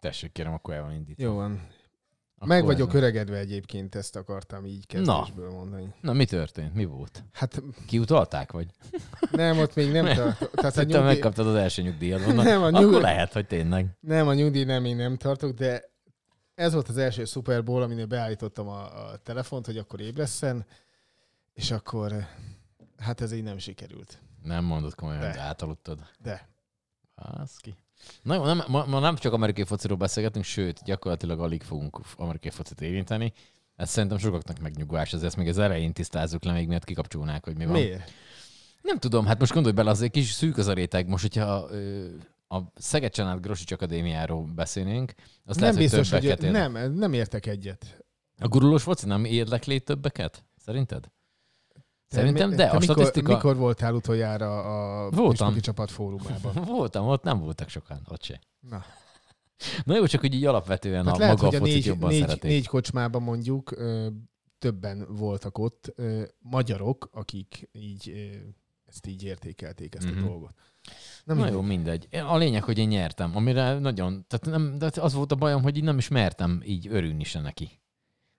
Tessék, kérem, akkor el van indítva. Jó van. Akkor Meg vagyok öregedve egyébként, ezt akartam így kezdésből mondani. Na, mi történt? Mi volt? Hát Kiutalták, vagy? nem, ott még nem Nem. tart. Tehát a nyugdíj, megkaptad az első nyugdíjat. Mondom, Nem, a Akkor nyugdíj- lehet, hogy tényleg. nem, a nyugdíj nem, én nem tartok, de ez volt az első Super Bowl, aminél beállítottam a, a telefont, hogy akkor ébresszen, és akkor hát ez így nem sikerült. Nem mondod komolyan, De. hogy átaludtad. De. Baszki. Na jó, nem, ma, ma, nem csak amerikai fociról beszélgetünk, sőt, gyakorlatilag alig fogunk amerikai focit érinteni. Ez szerintem sokaknak megnyugvás, ezért ezt még az elején tisztázzuk le, még miatt kikapcsolnák, hogy mi van. Miért? Nem tudom, hát most gondolj bele, azért kis szűk az a réteg. Most, hogyha ö, a Szeged Csanád Grosics Akadémiáról beszélnénk, az nem lehet, biztos, hogy hogy ér- nem, nem értek egyet. A gurulós foci nem érdekli többeket? Szerinted? Te Szerintem, de te a mikor, statisztika... Mikor voltál utoljára a Voltam. Csapat fórumában? Voltam, ott nem voltak sokan, ott se. Na. Na jó, csak hogy így alapvetően Hát a lehet, maga hogy a négy, jobban négy, szeretik. négy kocsmában mondjuk ö, többen voltak ott ö, magyarok, akik így ö, ezt így értékelték, ezt Mhm. a dolgot. Na Na, jó, mindegy. A lényeg, hogy én nyertem, amire nagyon, tehát nem, de az volt a bajom, hogy így nem is mertem így örülni se neki.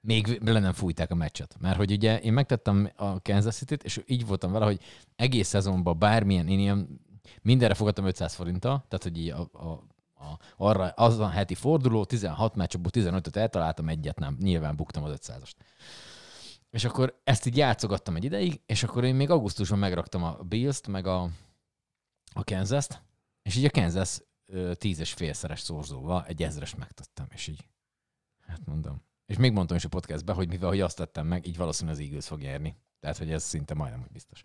Még le nem fújták a meccset. Mert hogy ugye én megtettem a Kansas City-t, és így voltam vele, hogy egész szezonban bármilyen, én ilyen mindenre fogadtam 500 forinttal, tehát hogy így a, a, a, arra az a heti forduló, 16 meccs, abból 15-öt eltaláltam, egyet nem. Nyilván buktam az 500-ast. És akkor ezt így játszogattam egy ideig, és akkor én még augusztusban megraktam a Bills-t, meg a, a Kansas-t, és így a Kansas ö, tíz és félszeres szorzóval egy ezres megtettem, és így, hát mondom. És még mondtam is a podcastben, hogy mivel hogy azt tettem meg, így valószínűleg az Eagles fog nyerni. Tehát, hogy ez szinte majdnem, hogy biztos.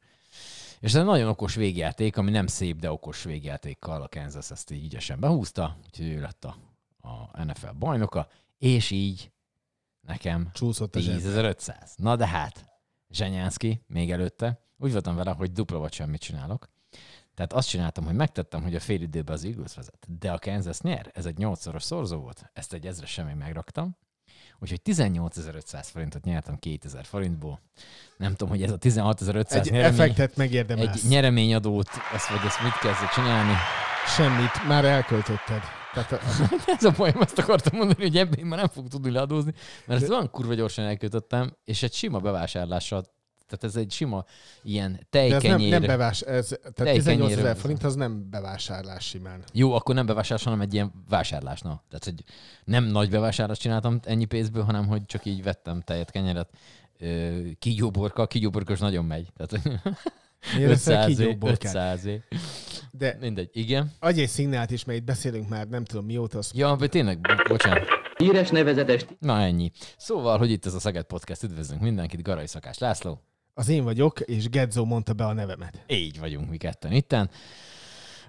És ez egy nagyon okos végjáték, ami nem szép, de okos végjátékkal a Kansas ezt így ügyesen behúzta, úgyhogy ő lett a, a NFL bajnoka, és így nekem Csúszott a zseb. 10.500. Na de hát, Zsenyánszki még előtte, úgy voltam vele, hogy dupla vagy semmit csinálok. Tehát azt csináltam, hogy megtettem, hogy a fél időben az Eagles vezet. De a Kansas nyer, ez egy 8-szoros szorzó volt, ezt egy ezre semmi megraktam. Úgyhogy 18.500 forintot nyertem 2000 forintból. Nem tudom, hogy ez a 16.500 Egy nyeremény, effektet megérdemelsz. egy nyereményadót, azt vagy ezt mit kezdett csinálni. Semmit, már elköltötted. Tehát a, Ez a bajom, ezt akartam mondani, hogy ebben én már nem fogok tudni leadózni, mert ezt olyan kurva gyorsan elkötöttem, és egy sima bevásárlással, tehát ez egy sima ilyen de ez nem, tejkenyér. nem bevás, ez, tehát Tejkenyérről 18 ezer forint az nem bevásárlás simán. Jó, akkor nem bevásárlás, hanem egy ilyen vásárlás. Na. Tehát, hogy nem nagy bevásárlást csináltam ennyi pénzből, hanem hogy csak így vettem tejet, kenyeret, kígyóborka, kígyóborkos nagyon megy. Tehát Miért leszel 500 kígyóborkát? 500 De Mindegy, igen. adj egy szignált is, mert itt beszélünk már nem tudom mióta. Azt Ja, vagy tényleg, bo- bocsánat. Híres nevezetes Na ennyi. Szóval, hogy itt ez a Szeged Podcast, üdvözlünk mindenkit, Garai Szakás László. Az én vagyok, és Gedzo mondta be a nevemet. Így vagyunk mi ketten itten.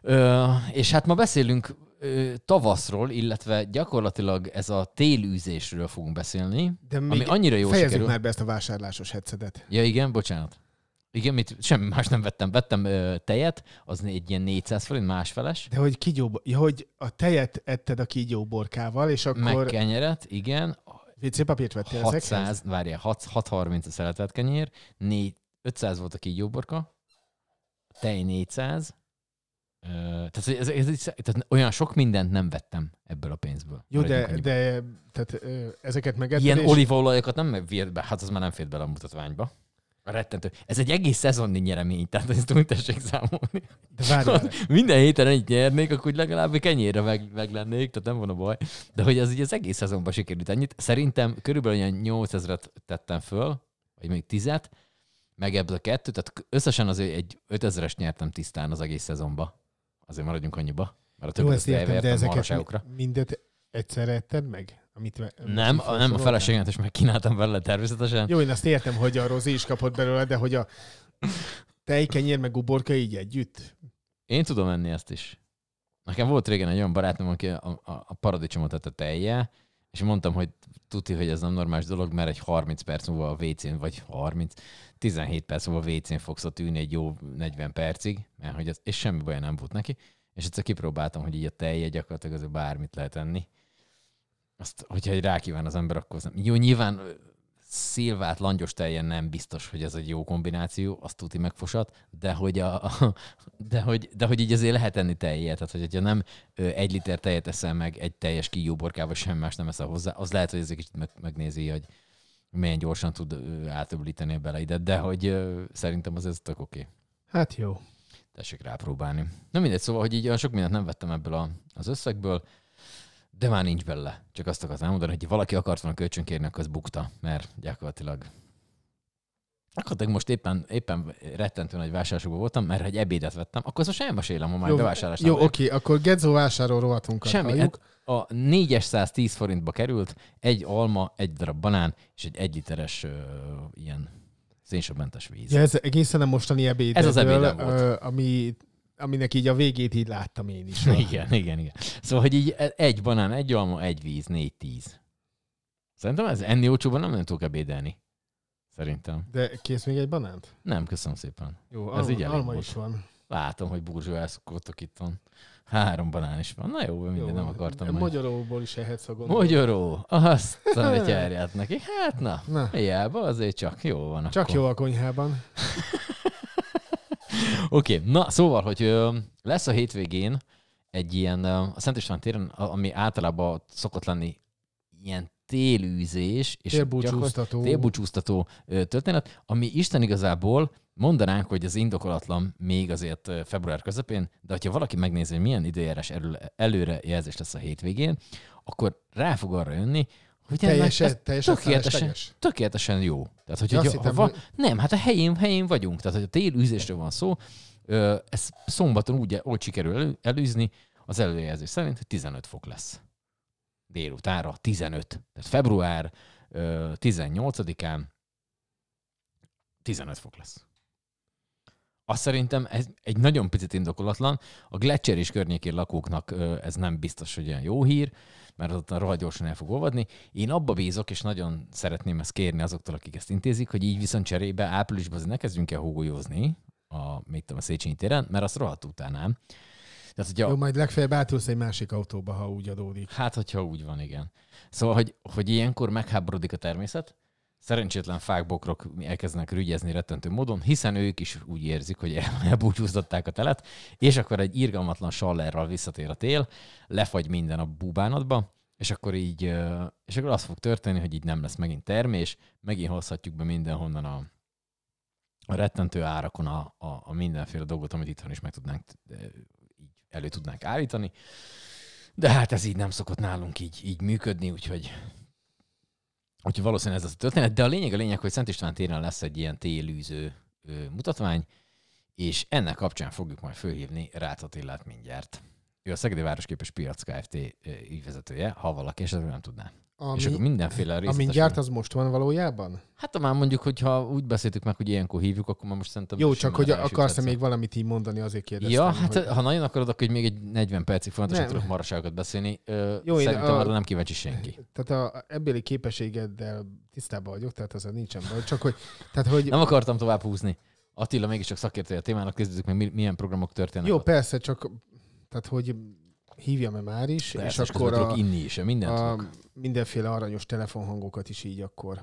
Ö, és hát ma beszélünk ö, tavaszról, illetve gyakorlatilag ez a télűzésről fogunk beszélni, De még ami annyira jó fejezzük sikerül. már be ezt a vásárlásos headsetet. Ja igen, bocsánat. Igen, mit, semmi más nem vettem. Vettem ö, tejet, az egy ilyen 400 forint, másfeles, De hogy kígyó, ja, hogy a tejet etted a kígyóborkával, és meg akkor kenyeret, igen, WC papírt vettél ezekhez? 600, várjál, 6, 630 a szeretett kenyér, 4, 500 volt a kígyóborka, tej 400, ö, tehát, ez, ez, ez, tehát olyan sok mindent nem vettem ebből a pénzből. Jó, de, de tehát, ö, ezeket megetted, Ilyen és olívaolajokat nem fért be, hát az már nem fért bele a mutatványba. Rettentő. Ez egy egész szezonni nyeremény, tehát ezt úgy tessék számolni. de várjál, Minden héten egy nyernék, akkor legalább kenyérre meg, meg lennék, tehát nem van a baj. De hogy ez így az egész szezonban sikerült ennyit. Szerintem körülbelül olyan 8000-et tettem föl, vagy még 10 meg ebből a kettőt, tehát összesen azért egy 5000-es nyertem tisztán az egész szezonba. Azért maradjunk annyiba. Mert a jó, többet ezt értem, de ezeket mindet egyszerre etted meg? Amit, Nem, a, nem a feleségemet is megkínáltam vele természetesen. Jó, én azt értem, hogy a Rozi is kapott belőle, de hogy a tej, kenyér meg uborka így együtt? Én tudom enni ezt is. Nekem volt régen egy olyan barátom, aki a, a, a paradicsomot tette tejjel, és mondtam, hogy tuti, hogy ez nem normális dolog, mert egy 30 perc múlva a WC-n, vagy 30, 17 perc múlva a WC-n fogsz ott ülni egy jó 40 percig, mert hogy ez, és semmi baj nem volt neki. És egyszer kipróbáltam, hogy így a tejjel gyakorlatilag azért bármit lehet enni. Azt, hogyha egy rákíván az ember, akkor nem. Jó, nyilván szilvát langyos teljen nem biztos, hogy ez egy jó kombináció, azt tuti megfosat, de hogy, a, a, de, hogy, de hogy így azért lehet enni tejet, tehát hogyha nem egy liter tejet eszel meg egy teljes kíjóborkával, semmi más nem eszel hozzá, az lehet, hogy ez egy kicsit meg, megnézi, hogy milyen gyorsan tud átöblíteni bele ide, de hogy szerintem az ez tök oké. Okay. Hát jó. Tessék rápróbálni. Na mindegy, szóval, hogy így olyan sok mindent nem vettem ebből a, az összegből, de már nincs bele. Csak azt akartam mondani, hogy valaki akart volna kölcsön kérni, akkor az bukta, mert gyakorlatilag akkor most éppen, éppen rettentő nagy vásárlásokban voltam, mert egy ebédet vettem, akkor most elmesélem, ha már bevásárlás. Jó, oké, okay, akkor Gedzo vásárol rovatunkat Semmi, hát a 410 forintba került egy alma, egy darab banán és egy egy literes uh, ilyen szénsavmentes víz. Ja, ez egészen a mostani ebéd. Ez az ebéd volt. ami aminek így a végét így láttam én is. igen, igen, igen. Szóval, hogy így egy banán, egy alma, egy víz, négy, tíz. Szerintem ez enni olcsóban nem, nem tudok ebédelni. Szerintem. De kész még egy banánt? Nem, köszönöm szépen. Jó, ez alma, így alma is van. Látom, hogy burzsóászkodtok itt van. Három banán is van. Na jó, minden jó, nem akartam. Magyaróból is ehetsz, ha gondolod. Magyaró. Azt a gyárját neki. Hát na, na. hiába, azért csak jó van. Csak akkor. jó a konyhában. Oké, okay, na szóval, hogy ö, lesz a hétvégén egy ilyen, a Szent István téren, ami általában szokott lenni ilyen télűzés és télbúcsúztató. télbúcsúztató történet, ami Isten igazából mondanánk, hogy ez indokolatlan még azért február közepén, de hogyha valaki megnézi, hogy milyen időjárás előre jelzés lesz a hétvégén, akkor rá fog arra jönni, hogy teljesen, ennek, teljesen tökéletesen, tökéletesen jó. Tehát, hogy, hogy hittem, ha, hogy... Nem, hát a helyén, helyén vagyunk. Tehát, hogy a téli űzésről van szó, ez szombaton úgy, úgy sikerül elő, előzni, az előjelzés szerint, hogy 15 fok lesz. Délutánra 15. Tehát február 18-án 15 fok lesz. Azt szerintem ez egy nagyon picit indokolatlan. A Gletscher és környékén lakóknak ez nem biztos, hogy olyan jó hír, mert ott rohadt gyorsan el fog olvadni. Én abba bízok, és nagyon szeretném ezt kérni azoktól, akik ezt intézik, hogy így viszont cserébe áprilisban ne kezdjünk el hógolyozni a, mit tudom, a Széchenyi téren, mert azt rohadt utánám. Tehát, hogyha... Jó, majd legfeljebb átülsz egy másik autóba, ha úgy adódik. Hát, hogyha úgy van, igen. Szóval, hogy, hogy ilyenkor megháborodik a természet, szerencsétlen fák, bokrok elkezdenek rügyezni rettentő módon, hiszen ők is úgy érzik, hogy elbúcsúztatták a telet, és akkor egy irgalmatlan sallerral visszatér a tél, lefagy minden a búbánatba, és akkor így, és akkor az fog történni, hogy így nem lesz megint termés, megint hozhatjuk be mindenhonnan a, a rettentő árakon a, a, a mindenféle dolgot, amit itthon is meg tudnánk, így elő tudnánk állítani. De hát ez így nem szokott nálunk így, így működni, úgyhogy Úgyhogy valószínűleg ez az a történet, de a lényeg a lényeg, hogy Szent István téren lesz egy ilyen télűző mutatvány, és ennek kapcsán fogjuk majd fölhívni Rácz Attilát mindjárt. Ő a Szegedi Városképes Piac Kft. ügyvezetője, ha valaki esetleg nem tudná. Ami, és akkor mindenféle részletes... Amint gyárt, az most van valójában? Hát már mondjuk, hogyha úgy beszéltük meg, hogy ilyenkor hívjuk, akkor már most szerintem... Jó, csak hogy akarsz-e még valamit így mondani, azért kérdeztem. Ja, hát hogy... ha nagyon akarod, akkor még egy 40 percig fontosan tudok maraságokat beszélni. Jó, szerintem a... arra nem kíváncsi senki. Tehát a ebbéli képességeddel tisztában vagyok, tehát az nincsen baj. Csak hogy, tehát, hogy... Nem akartam tovább húzni. Attila mégiscsak szakértője a témának, kezdjük meg, milyen programok történnek. Jó, ott. persze, csak tehát, hogy hívjam-e már is, Persze, és, és akkor a, inni is, mindent a, mindenféle aranyos telefonhangokat is így akkor.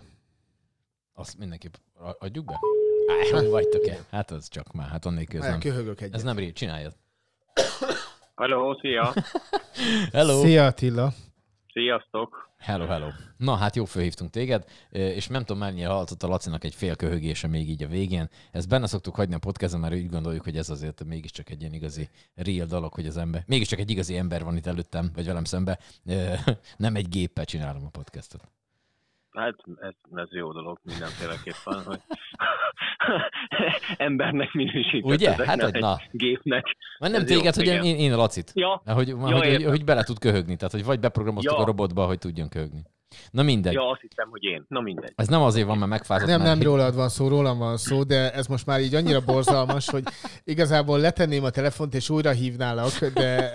Azt mindenképp adjuk be? Á, hát, vagytok-e? Hát az csak már, hát onnék közben. Köhögök egyet. Ez nem rég, csináljad. Hello, szia! Hello! Szia Attila! Sziasztok! Hello, hello. Na hát jó fölhívtunk téged, és nem tudom mennyire hallott a Lacinak egy fél köhögése még így a végén. Ezt benne szoktuk hagyni a podcaston, mert úgy gondoljuk, hogy ez azért mégiscsak egy ilyen igazi real dolog, hogy az ember, mégiscsak egy igazi ember van itt előttem, vagy velem szembe, nem egy géppel csinálom a podcastot. Hát ez, ez jó dolog mindenféleképpen, hogy embernek minősített Ugye? Ezek, hát, hogy na. gépnek. Már nem téged, hogy én, én Lacit. Ja. Hogy, ja, hogy, hogy, hogy, bele tud köhögni, tehát hogy vagy beprogramoztuk ja. a robotba, hogy tudjon köhögni. Na mindegy. Ja, azt hiszem, hogy én. Na mindegy. Ez nem azért van, mert megfázott. Nem, nem rólad van szó, rólam van szó, de ez most már így annyira borzalmas, hogy igazából letenném a telefont és újra hívnálak, de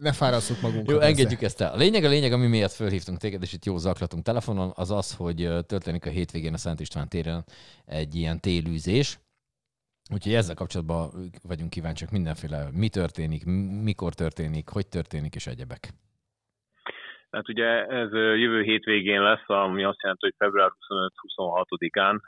ne fárasszuk magunkat. Jó, engedjük ezt el. A lényeg, a lényeg, ami miatt fölhívtunk téged, és itt jó zaklatunk telefonon, az az, hogy történik a hétvégén a Szent István téren egy ilyen télűzés, Úgyhogy ezzel kapcsolatban vagyunk kíváncsiak mindenféle, mi történik, mikor történik, hogy történik, és egyebek. Hát ugye ez jövő hétvégén lesz, ami azt jelenti, hogy február 25-26-án,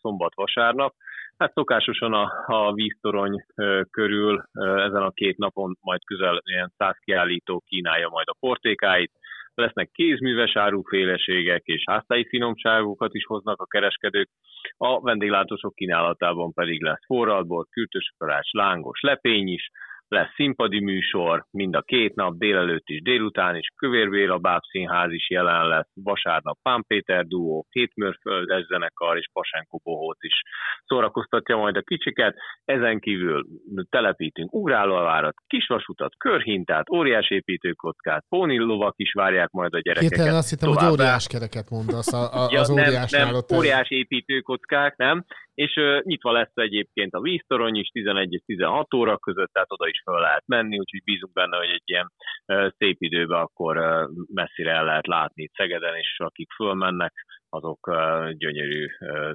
szombat-vasárnap. Hát szokásosan a, a víztorony körül ezen a két napon majd közel ilyen száz kiállító kínálja majd a portékáit, lesznek kézműves áruféleségek és háztai finomságokat is hoznak a kereskedők, a vendéglátósok kínálatában pedig lesz forradbor, kürtösparács, lángos lepény is, lesz színpadi műsor, mind a két nap, délelőtt is, délután is, Kövér Béla Bábszínház is jelen lesz, vasárnap Pán Péter duó, Hétmörföldes zenekar és Pasenko Bohóc is szórakoztatja majd a kicsiket. Ezen kívül telepítünk ugrálóvárat, kisvasutat, körhintát, óriás építőkockát, lovak is várják majd a gyerekeket. Hirtelen azt hittem, hogy óriás kereket mondasz, a, a, ja, az óriás nem, nem, óriás építőkockák, nem, és uh, nyitva lesz egyébként a víztorony is 11 és 16 óra között, tehát oda is fel lehet menni, úgyhogy bízunk benne, hogy egy ilyen uh, szép időben akkor uh, messzire el lehet látni itt Szegeden, és akik fölmennek, azok gyönyörű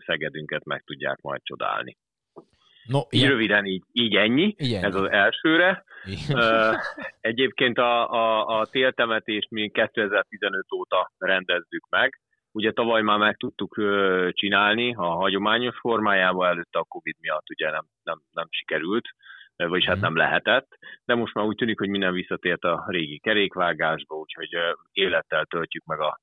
Szegedünket meg tudják majd csodálni. No, így röviden így, így ennyi, Igen. ez az elsőre. Uh, egyébként a, a, a téltemetést mi 2015 óta rendezzük meg, Ugye tavaly már meg tudtuk csinálni a hagyományos formájában, előtte a Covid miatt ugye nem, nem, nem sikerült, vagyis hát mhm. nem lehetett, de most már úgy tűnik, hogy minden visszatért a régi kerékvágásba, úgyhogy élettel töltjük meg a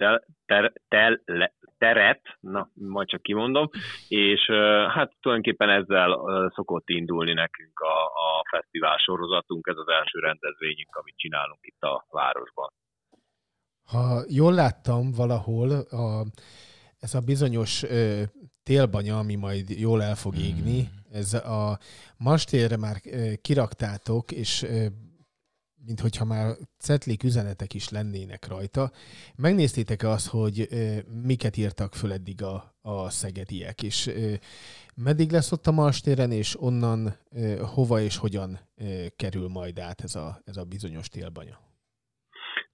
tel, ter, tel, le, teret, na, majd csak kimondom, és hát tulajdonképpen ezzel szokott indulni nekünk a, a fesztivál sorozatunk, ez az első rendezvényünk, amit csinálunk itt a városban. Ha jól láttam valahol, a, ez a bizonyos ö, télbanya, ami majd jól el fog égni, mm. ez a mastérre már ö, kiraktátok, és ö, mint hogyha már cetlik üzenetek is lennének rajta. Megnéztétek azt, hogy ö, miket írtak föl eddig a, a szegediek, és ö, meddig lesz ott a mastéren, és onnan ö, hova és hogyan ö, kerül majd át ez a, ez a bizonyos télbanya?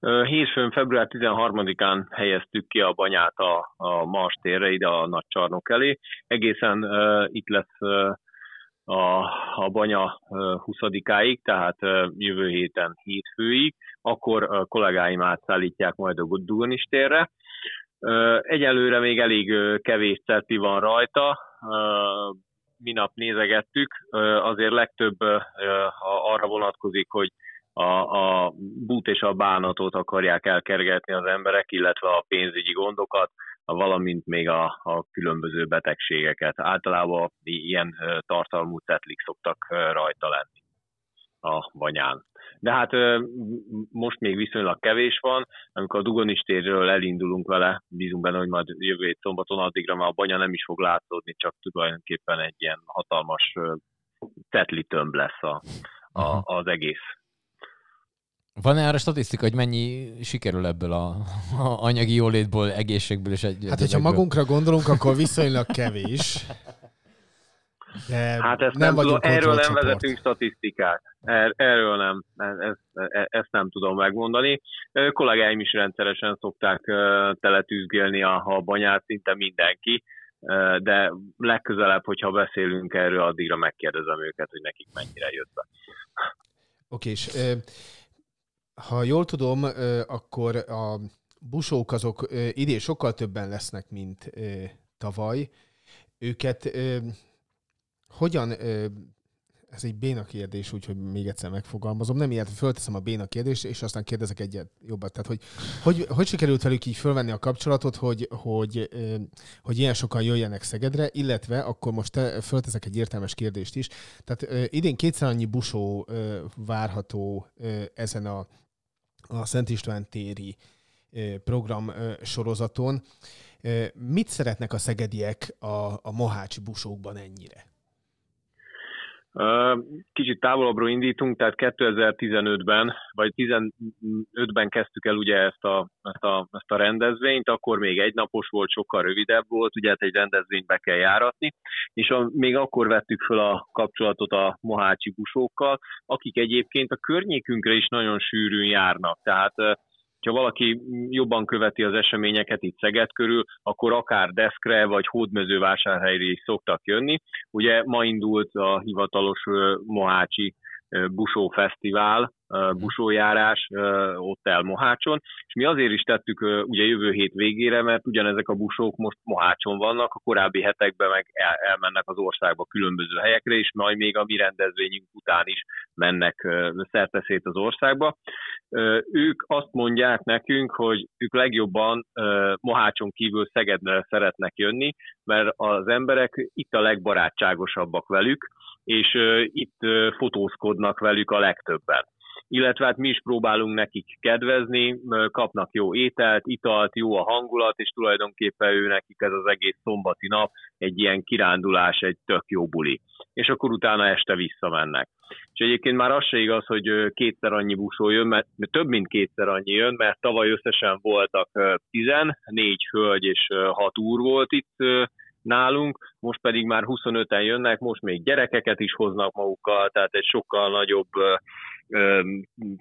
Hétfőn, február 13-án helyeztük ki a banyát a, a Mars térre, ide a nagy csarnok elé. Egészen uh, itt lesz uh, a, a banya uh, 20-áig, tehát uh, jövő héten hétfőig, akkor uh, kollégáim átszállítják majd a Dugonis térre. Uh, egyelőre még elég uh, kevés certi van rajta, uh, minap nézegettük, azért legtöbb arra vonatkozik, hogy a, a bút és a bánatot akarják elkergetni az emberek, illetve a pénzügyi gondokat, valamint még a, a különböző betegségeket. Általában ilyen tartalmú tetlik szoktak rajta lenni a banyán. De hát most még viszonylag kevés van, amikor a Dugonistérről elindulunk vele, bízunk benne, hogy majd jövő hét szombaton addigra már a banya nem is fog látszódni, csak tulajdonképpen egy ilyen hatalmas tetli tömb lesz a, a, az egész van-e arra statisztika, hogy mennyi sikerül ebből a, a anyagi jólétból, egészségből és egy... Hát, hogyha magunkra gondolunk, akkor viszonylag kevés. De hát ezt nem, nem tudom, erről nem vezetünk statisztikát. Er, erről nem, ezt, ezt nem tudom megmondani. Kollégáim is rendszeresen szokták teletűzgélni a, a banyát, szinte mindenki, de legközelebb, hogyha beszélünk erről, addigra megkérdezem őket, hogy nekik mennyire jött be. Oké, és ha jól tudom, akkor a busók azok idén sokkal többen lesznek, mint tavaly. Őket hogyan, ez egy béna kérdés, úgyhogy még egyszer megfogalmazom, nem ilyet, fölteszem a béna kérdést, és aztán kérdezek egyet jobbat. Tehát, hogy, hogy, hogy sikerült velük így fölvenni a kapcsolatot, hogy, hogy, hogy ilyen sokan jöjjenek Szegedre, illetve akkor most te, fölteszek egy értelmes kérdést is. Tehát idén kétszer annyi busó várható ezen a a Szent István téri program sorozaton. Mit szeretnek a szegediek a, a mohácsi busókban ennyire? Kicsit távolabbról indítunk, tehát 2015-ben, vagy 15-ben kezdtük el ugye ezt a, ezt, a, ezt a rendezvényt, akkor még egy napos volt, sokkal rövidebb volt, ugye hát egy rendezvényt be kell járatni, és a, még akkor vettük fel a kapcsolatot a mohácsi busókkal, akik egyébként a környékünkre is nagyon sűrűn járnak, tehát ha valaki jobban követi az eseményeket itt Szeged körül, akkor akár Deszkre vagy Hódmezővásárhelyre is szoktak jönni. Ugye ma indult a hivatalos Mohácsi Busó Fesztivál, busójárás ott el Mohácson, és mi azért is tettük ugye jövő hét végére, mert ugyanezek a busók most Mohácson vannak, a korábbi hetekben meg el, elmennek az országba különböző helyekre, és majd még a mi rendezvényünk után is mennek szerteszét az országba. Ők azt mondják nekünk, hogy ők legjobban Mohácson kívül Szegedre szeretnek jönni, mert az emberek itt a legbarátságosabbak velük, és itt fotózkodnak velük a legtöbben illetve hát mi is próbálunk nekik kedvezni, kapnak jó ételt, italt, jó a hangulat, és tulajdonképpen ő nekik ez az egész szombati nap egy ilyen kirándulás, egy tök jó buli. És akkor utána este visszamennek. És egyébként már az se igaz, hogy kétszer annyi buszó jön, mert több mint kétszer annyi jön, mert tavaly összesen voltak 14 hölgy és 6 úr volt itt nálunk, most pedig már 25-en jönnek, most még gyerekeket is hoznak magukkal, tehát egy sokkal nagyobb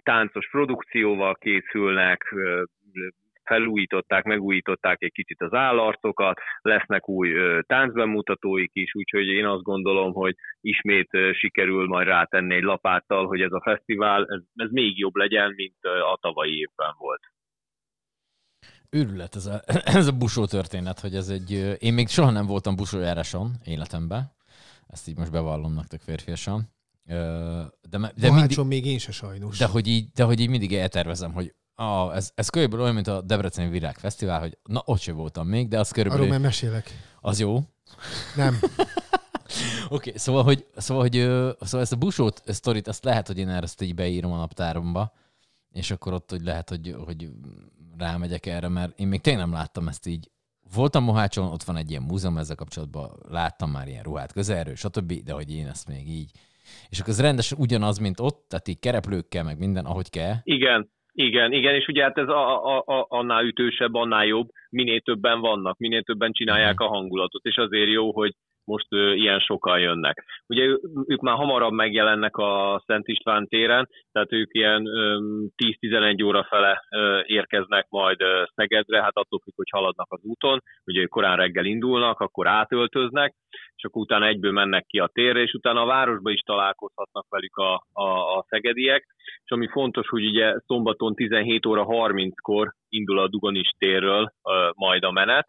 táncos produkcióval készülnek, felújították, megújították egy kicsit az állarcokat, lesznek új táncbemutatóik is, úgyhogy én azt gondolom, hogy ismét sikerül majd rátenni egy lapáttal, hogy ez a fesztivál, ez, ez még jobb legyen, mint a tavalyi évben volt. Őrület ez a, ez a busó történet, hogy ez egy... Én még soha nem voltam busójáráson életemben, ezt így most bevallom nektek férfiasan. De, de mindig, még én se sajnos. De hogy így, de hogy így mindig eltervezem, hogy ah, ez, ez körülbelül olyan, mint a Debreceni Virágfesztivál, hogy na, ott sem voltam még, de az körülbelül... Arról már mesélek. Az jó? Nem. Oké, okay, szóval, hogy, szóval, hogy szóval ezt a busót sztorit, azt lehet, hogy én ezt így beírom a naptáromba, és akkor ott hogy lehet, hogy, hogy rámegyek erre, mert én még tényleg nem láttam ezt így. Voltam Mohácson, ott van egy ilyen múzeum ezzel kapcsolatban, láttam már ilyen ruhát közelről, stb., de hogy én ezt még így és akkor ez rendesen ugyanaz, mint ott, tehát így kereplőkkel, meg minden, ahogy kell. Igen, igen, igen, és ugye hát ez a, a, a, annál ütősebb, annál jobb, minél többen vannak, minél többen csinálják a hangulatot, és azért jó, hogy most ö, ilyen sokan jönnek. Ugye ők már hamarabb megjelennek a Szent István téren, tehát ők ilyen 10-11 óra fele ö, érkeznek majd ö, Szegedre, hát attól függ, hogy haladnak az úton, ugye ők korán reggel indulnak, akkor átöltöznek, és akkor utána egyből mennek ki a térre, és utána a városba is találkozhatnak velük a, a, a szegediek, és ami fontos, hogy ugye szombaton 17 óra 30-kor indul a Dugonis térről ö, majd a menet,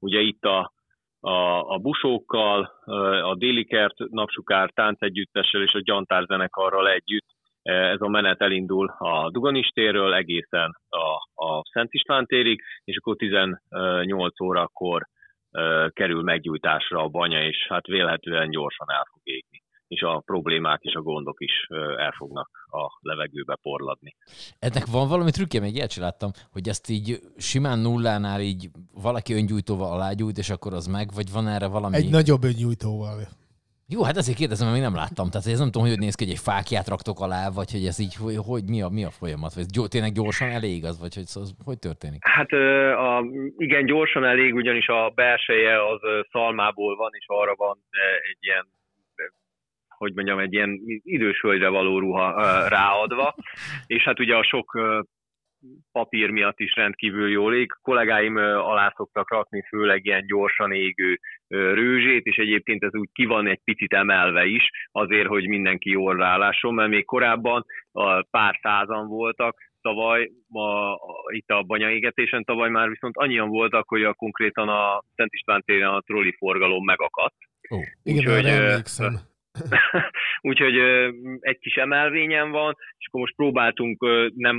ugye itt a a, a busókkal, a Délikert napsukár táncegyüttessel és a Gyantár zenekarral együtt. Ez a menet elindul a Duganistéről egészen a, a Szent István térig, és akkor 18 órakor kerül meggyújtásra a banya, és hát vélhetően gyorsan el fog égni és a problémák és a gondok is el fognak a levegőbe porladni. Ennek van valami trükkje, még ilyet láttam, hogy ezt így simán nullánál így valaki öngyújtóval alágyújt, és akkor az meg, vagy van erre valami... Egy nagyobb öngyújtóval. Jó, hát azért kérdezem, mert még nem láttam. Tehát ez nem tudom, hogy néz ki, hogy egy fákját raktok alá, vagy hogy ez így, hogy, hogy mi, a, mi a folyamat? Vagy gyó, tényleg gyorsan elég az, vagy hogy, az, hogy történik? Hát a, igen, gyorsan elég, ugyanis a belseje az szalmából van, és arra van egy ilyen hogy mondjam, egy ilyen idős hölgyre való ruha ráadva, és hát ugye a sok papír miatt is rendkívül jól ég. Kollégáim alá szoktak rakni főleg ilyen gyorsan égő rőzsét, és egyébként ez úgy ki van egy picit emelve is, azért, hogy mindenki jól rálásson, mert még korábban pár százan voltak, tavaly, ma, itt a banyaégetésen tavaly már viszont annyian voltak, hogy a konkrétan a Szent István téren a trolli forgalom megakadt. Oh, igen, Úgyhogy, emlékszem. Úgyhogy egy kis emelvényen van, és akkor most próbáltunk nem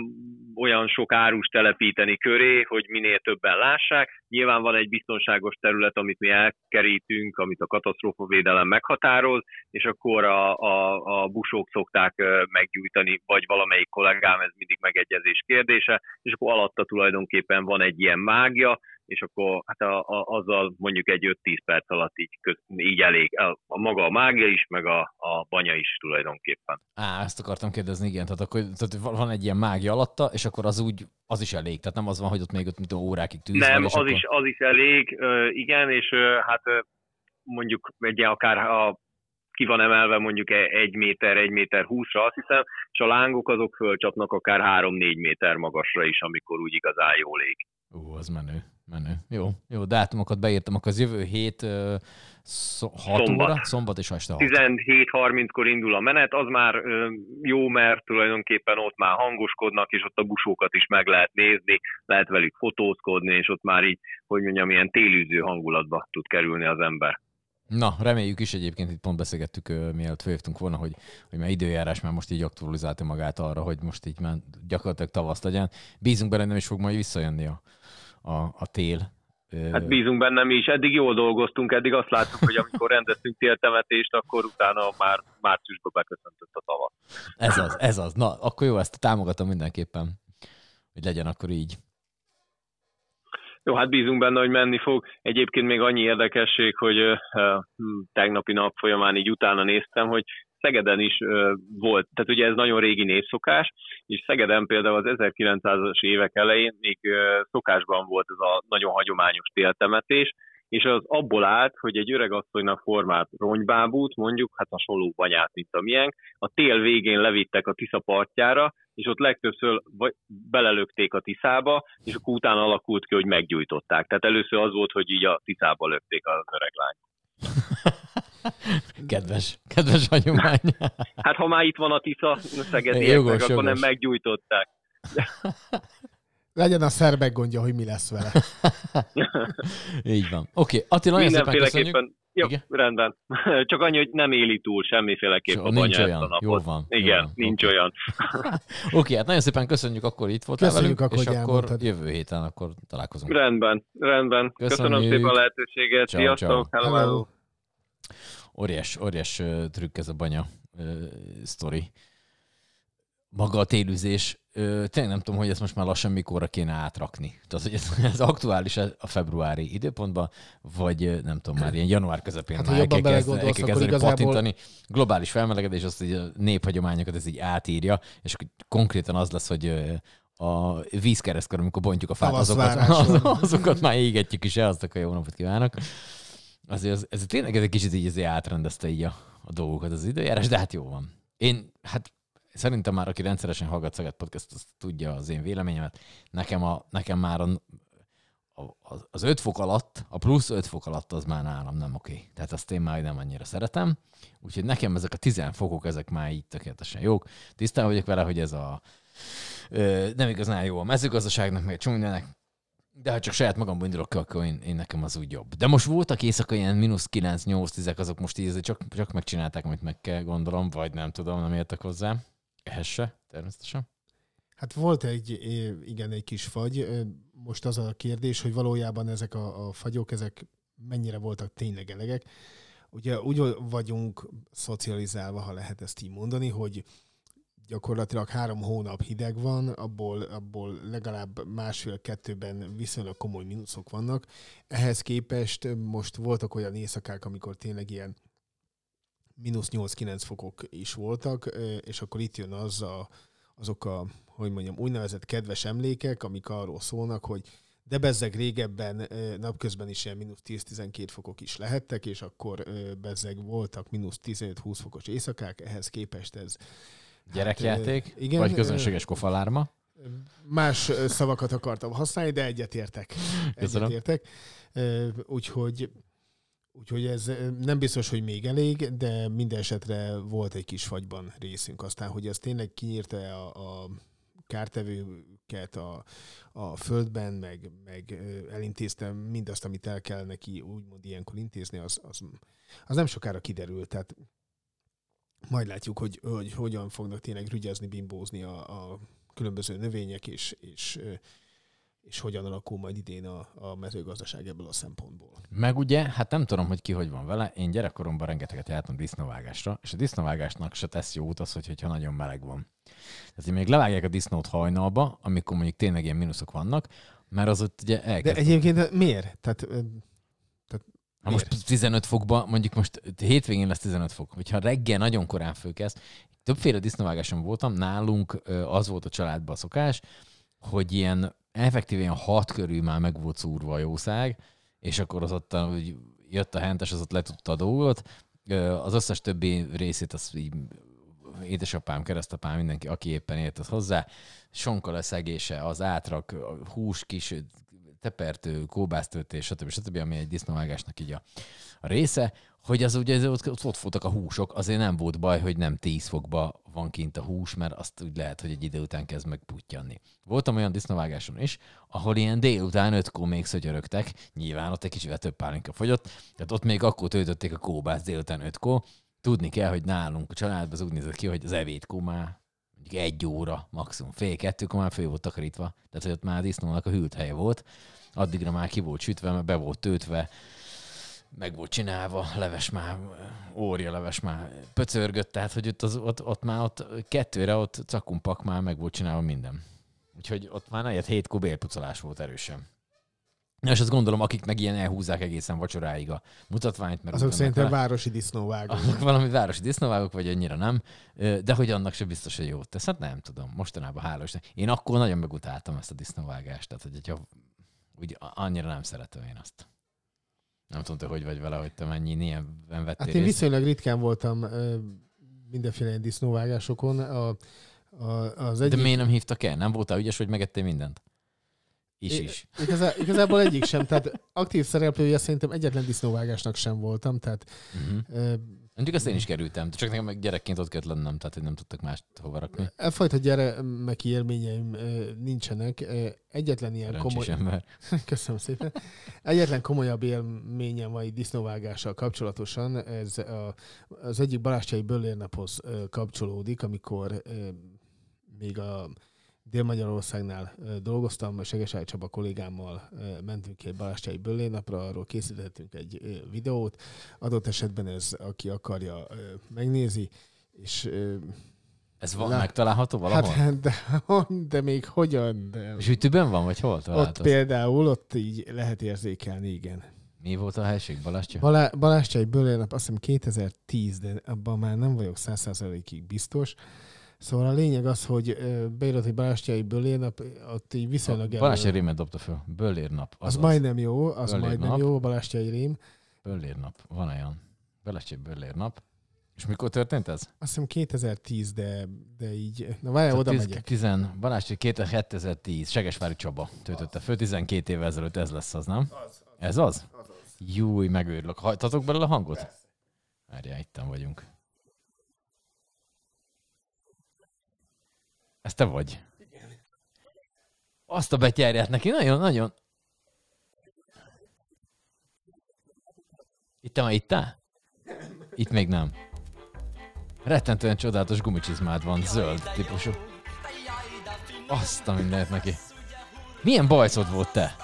olyan sok árus telepíteni köré, hogy minél többen lássák. Nyilván van egy biztonságos terület, amit mi elkerítünk, amit a katasztrófavédelem meghatároz, és akkor a, a, a busók szokták meggyújtani, vagy valamelyik kollégám, ez mindig megegyezés kérdése, és akkor alatta tulajdonképpen van egy ilyen mágia, és akkor hát a, a, azzal mondjuk egy 5-10 perc alatt így, köz, így elég. A, a maga a mágia is, meg a, a banya is tulajdonképpen. Á, ezt akartam kérdezni, igen. Tehát akkor tehát van egy ilyen mágia alatta, és akkor az úgy, az is elég. Tehát nem az van, hogy ott még ott mint órákig tűz Nem, van, az, akkor... is, az is elég, igen, és hát mondjuk egy akár a ki van emelve mondjuk egy méter, egy méter húszra, azt hiszem, és a lángok azok fölcsapnak akár három-négy méter magasra is, amikor úgy igazán jól ég. Ú, az menő. Menő. Jó, jó, dátumokat beírtam, akkor az jövő hét uh, 6 szombat. óra, szombat és este 6. 17.30-kor indul a menet, az már uh, jó, mert tulajdonképpen ott már hangoskodnak, és ott a busókat is meg lehet nézni, lehet velük fotózkodni, és ott már így, hogy mondjam, ilyen télűző hangulatba tud kerülni az ember. Na, reméljük is egyébként, itt pont beszélgettük, mielőtt följöttünk volna, hogy, hogy már időjárás már most így aktualizálta magát arra, hogy most így már gyakorlatilag tavasz legyen. Bízunk benne, nem is fog majd visszajönni a, a, a tél. Hát bízunk benne mi is. Eddig jól dolgoztunk, eddig azt láttuk, hogy amikor rendeztünk téltemetést, akkor utána már márciusban beköszöntött a tavasz. Ez az, ez az. Na, akkor jó, ezt támogatom mindenképpen, hogy legyen akkor így. Jó, hát bízunk benne, hogy menni fog. Egyébként még annyi érdekesség, hogy uh, tegnapi nap folyamán így utána néztem, hogy Szegeden is volt, tehát ugye ez nagyon régi névszokás, és Szegeden például az 1900-as évek elején még szokásban volt ez a nagyon hagyományos téltemetés, és az abból állt, hogy egy öregasszonynak formált ronybábút, mondjuk, hát hasonló banyát, mint a miénk, a tél végén levittek a Tisza partjára, és ott legtöbbször belelökték a Tiszába, és akkor utána alakult ki, hogy meggyújtották. Tehát először az volt, hogy így a Tiszába lökték az öreg lány. Kedves, kedves hagyomány. Hát ha már itt van a Tisza szegedieknek, akkor jogos. nem meggyújtották. Legyen a szerbek gondja, hogy mi lesz vele. Így van. Oké, okay. Attila, nagyon szépen köszönjük. Jó, Igen? rendben. Csak annyi, hogy nem éli túl semmiféleképp so, a nincs olyan. a napot. Jó van. Igen, jó nincs okay. olyan. Oké, okay, hát nagyon szépen köszönjük, akkor itt voltál köszönjük, velünk, akkor és akkor jövő héten akkor találkozunk. Rendben, rendben. Köszönjük. Köszönöm szépen a lehetőséget. Ciao, Sziasztok. Ciao. Hello. Hello. Óriás, óriás trükk ez a banya uh, sztori. Maga a télüzés tényleg nem tudom, hogy ezt most már lassan mikorra kéne átrakni. Tehát, hogy ez, ez aktuális a februári időpontban, vagy nem tudom, már ilyen január közepén hát, már el kell, kezdeni, el kell kezdeni igazából... patintani. Globális felmelegedés, azt hogy a néphagyományokat ez így átírja, és konkrétan az lesz, hogy a vízkeresztkor, amikor bontjuk a fát, azokat, az, azokat már égetjük is el, azt a jó napot kívánok. Azért ez, ez tényleg ez egy kicsit így azért átrendezte így a, a dolgokat az időjárás, de hát jó van. Én, hát szerintem már aki rendszeresen hallgat Szeged Podcast, az tudja az én véleményemet. Nekem, a, nekem már a, a, az 5 fok alatt, a plusz 5 fok alatt az már nálam nem oké. Tehát azt én már nem annyira szeretem. Úgyhogy nekem ezek a 10 fokok, ezek már így tökéletesen jók. Tisztán vagyok vele, hogy ez a ö, nem igazán jó a mezőgazdaságnak, meg a de ha csak saját magamban indulok akkor én, én, nekem az úgy jobb. De most voltak éjszaka ilyen mínusz 9-8-10, azok most így csak, csak megcsinálták, amit meg kell, gondolom, vagy nem tudom, nem értek hozzá. Ehhez se, természetesen. Hát volt egy, igen, egy kis fagy. Most az a kérdés, hogy valójában ezek a, a fagyok, ezek mennyire voltak tényleg elegek. Ugye úgy vagyunk szocializálva, ha lehet ezt így mondani, hogy gyakorlatilag három hónap hideg van, abból, abból legalább másfél-kettőben viszonylag komoly mínuszok vannak. Ehhez képest most voltak olyan éjszakák, amikor tényleg ilyen mínusz 8-9 fokok is voltak, és akkor itt jön az a, azok a, hogy mondjam, úgynevezett kedves emlékek, amik arról szólnak, hogy de bezzeg régebben napközben is ilyen mínusz 10-12 fokok is lehettek, és akkor bezzeg voltak mínusz 15-20 fokos éjszakák, ehhez képest ez... Gyerekjáték? Hát, igen, vagy közönséges kofalárma? Más szavakat akartam használni, de egyetértek. Egyetértek. Úgyhogy Úgyhogy ez nem biztos, hogy még elég, de minden esetre volt egy kis fagyban részünk. Aztán, hogy ez tényleg kinyírta a, a kártevőket a, a földben, meg, meg elintéztem mindazt, amit el kell neki úgymond ilyenkor intézni, az, az, az nem sokára kiderült. Tehát majd látjuk, hogy, hogy hogyan fognak tényleg rügyezni, bimbózni a, a különböző növények, és, és és hogyan alakul majd idén a, a mezőgazdaság ebből a szempontból. Meg ugye, hát nem tudom, hogy ki hogy van vele, én gyerekkoromban rengeteget jártam disznóvágásra, és a disznóvágásnak se tesz jót az, hogy, hogyha nagyon meleg van. Tehát, még levágják a disznót hajnalba, amikor mondjuk tényleg ilyen mínuszok vannak, mert az ott ugye elkezd... De egyébként miért? Tehát Ha most 15 fokba, mondjuk most hétvégén lesz 15 fok, hogyha reggel nagyon korán fölkezd, többféle disznóvágáson voltam, nálunk az volt a családban a szokás, hogy ilyen effektíven hat körül már meg volt szúrva a jószág, és akkor az ott, hogy jött a hentes, az ott letudta a dolgot. Az összes többi részét az így édesapám, keresztapám, mindenki, aki éppen ért az hozzá, sonka leszegése, az átrak, hús kis tepertő, kóbásztöltés, stb. stb., ami egy disznóvágásnak így a, a része, hogy az ugye ott, ott, voltak a húsok, azért nem volt baj, hogy nem 10 fokba van kint a hús, mert azt úgy lehet, hogy egy idő után kezd meg. Voltam olyan disznóvágáson is, ahol ilyen délután ötkor még szögyörögtek, nyilván ott egy kicsivel több pálinka fogyott, tehát ott még akkor töltötték a kóbászt délután ötkor. Tudni kell, hogy nálunk a családban az úgy nézett ki, hogy az evétkor már mondjuk egy óra, maximum fél kettőkor már fő volt takarítva, tehát hogy ott már disznónak a hűlt helye volt, addigra már ki volt sütve, mert be volt töltve, meg volt csinálva, leves már, ória leves már pöcörgött, tehát hogy ott, az, ott, ott már ott kettőre ott cakumpak már meg volt csinálva minden. Úgyhogy ott már negyed hét kubélpucolás volt erősen. És azt gondolom, akik meg ilyen elhúzzák egészen vacsoráig a mutatványt, mert Azok szerintem vele- városi disznóvágók. azok valami városi disznóvágok, vagy annyira nem, de hogy annak se biztos, hogy jót tesz. Hát nem tudom, mostanában hála Istennek. Én akkor nagyon megutáltam ezt a disznóvágást, tehát hogy hogyha úgy annyira nem szeretem én azt. Nem tudom, te hogy vagy vele, hogy te mennyi ilyen vettél Hát én részt. viszonylag ritkán voltam mindenféle ilyen disznóvágásokon. A, a, az De egyik, miért nem hívtak el? Nem voltál ügyes, hogy megettél mindent? Is É- is. Igazá, igazából egyik sem. Tehát aktív szereplője szerintem egyetlen disznóvágásnak sem voltam. Tehát Uh-huh. Mondjuk azt én is kerültem, csak nekem meg gyerekként ott kellett lennem, tehát hogy nem tudtak mást hova rakni. e fajta gyermeki élményeim nincsenek. Egyetlen ilyen komoly... Szerencsés ember. Köszönöm szépen. Egyetlen komolyabb élményem van disznóvágással kapcsolatosan. Ez a, az egyik Balázscsai Böllérnaphoz kapcsolódik, amikor még a Dél-Magyarországnál dolgoztam, Segesály Csaba kollégámmal mentünk ki egy Balázscsai Böllérnapra, arról készítettünk egy videót. Adott esetben ez, aki akarja, megnézi, és Ez van, Lá- megtalálható valahol? hát, de, de még hogyan? De, És ütőben van, vagy hol ott találtad? például, ott így lehet érzékelni, igen. Mi volt a helység, Balázsja? Balá, Balázscsai Bölélnap azt hiszem 2010, de abban már nem vagyok 100%-ig biztos. Szóval a lényeg az, hogy egy Balázscsai Bölélnap, ott így viszonylag elő- Balázs rémet dobta föl. Böllér nap. Az, azaz. majdnem jó, az Böllér majdnem nap. jó, Balázscsai rém. Böllér nap. Van olyan. Balázs Böllér nap. És mikor történt ez? Azt hiszem 2010, de, de így, na várjál, oda Tiz- megyek. Tizen, Balázs 2010, Segesvári Csaba töltötte föl, 12 évvel ezelőtt ez lesz az, nem? Ez az? Júj, megőrülök. Hajtatok belőle a hangot? Várjál, itten vagyunk. Ez te vagy? Azt a betyárját neki, nagyon, nagyon. Itt te már itt Itt még nem. Rettentően csodálatos gumicsizmád van, zöld típusú. Azt a mindent neki. Milyen bajszod volt te?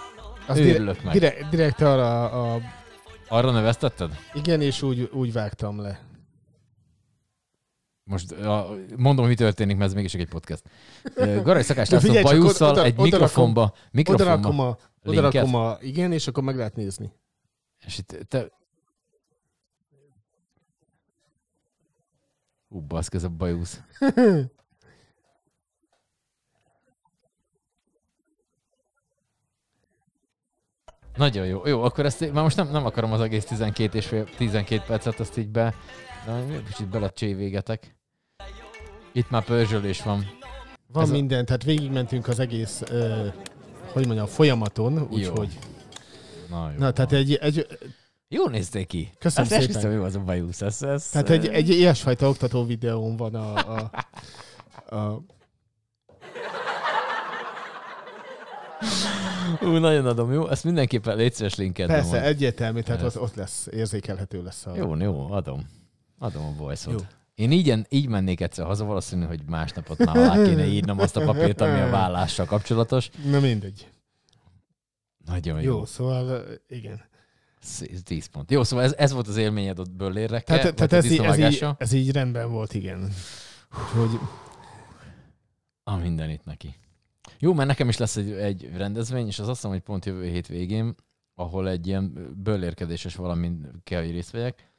Az Őrülök meg. direkt, direkt arra a, Arra növesztetted? igen, és úgy, úgy vágtam le. Most a, mondom, mi történik, mert ez mégis egy podcast. Garai Szakás László bajusszal oda- egy oda mikrofonba, Oda mikrofonba, rakom, a, oda rakom a, igen, és akkor meg lehet nézni. és itt te... Hú, baszk, ez a bajusz. Nagyon jó. Jó, akkor ezt már most nem, nem akarom az egész 12 és fél, 12 percet, azt így be... Na, kicsit belecsévégetek. Itt már pörzsölés van. Van Ez a- minden, tehát végigmentünk az egész, ö, hogy mondjam, folyamaton, úgyhogy... Na, jó. Na, tehát egy, egy, Jól néztél ki. Köszönöm Ezt szépen. esküszöm, jó az a bajusz. Ez, ez, tehát egy, egy ilyesfajta oktató videón van a, a, a Ú, nagyon adom, jó? Ezt mindenképpen légy szíves linket. Persze, egyértelmű, tehát ott, ott lesz, érzékelhető lesz a... Jó, jó, adom. Adom a voice. Én így, így mennék egyszer haza, valószínű, hogy másnapot már alá kéne írnom azt a papírt, ami a vállással kapcsolatos. Na mindegy. Nagyon jó. Jó, szóval ö, igen. 10 pont. Jó, szóval ez, ez volt az élményed ott bőllérekkel, Tehát, tehát ez, így, ez, így, ez így rendben volt, igen. Úgyhogy A minden itt neki. Jó, mert nekem is lesz egy, egy rendezvény, és az azt hiszem, hogy pont jövő hét végén, ahol egy ilyen bőlérkedéses valamin kell, hogy részt vegyek,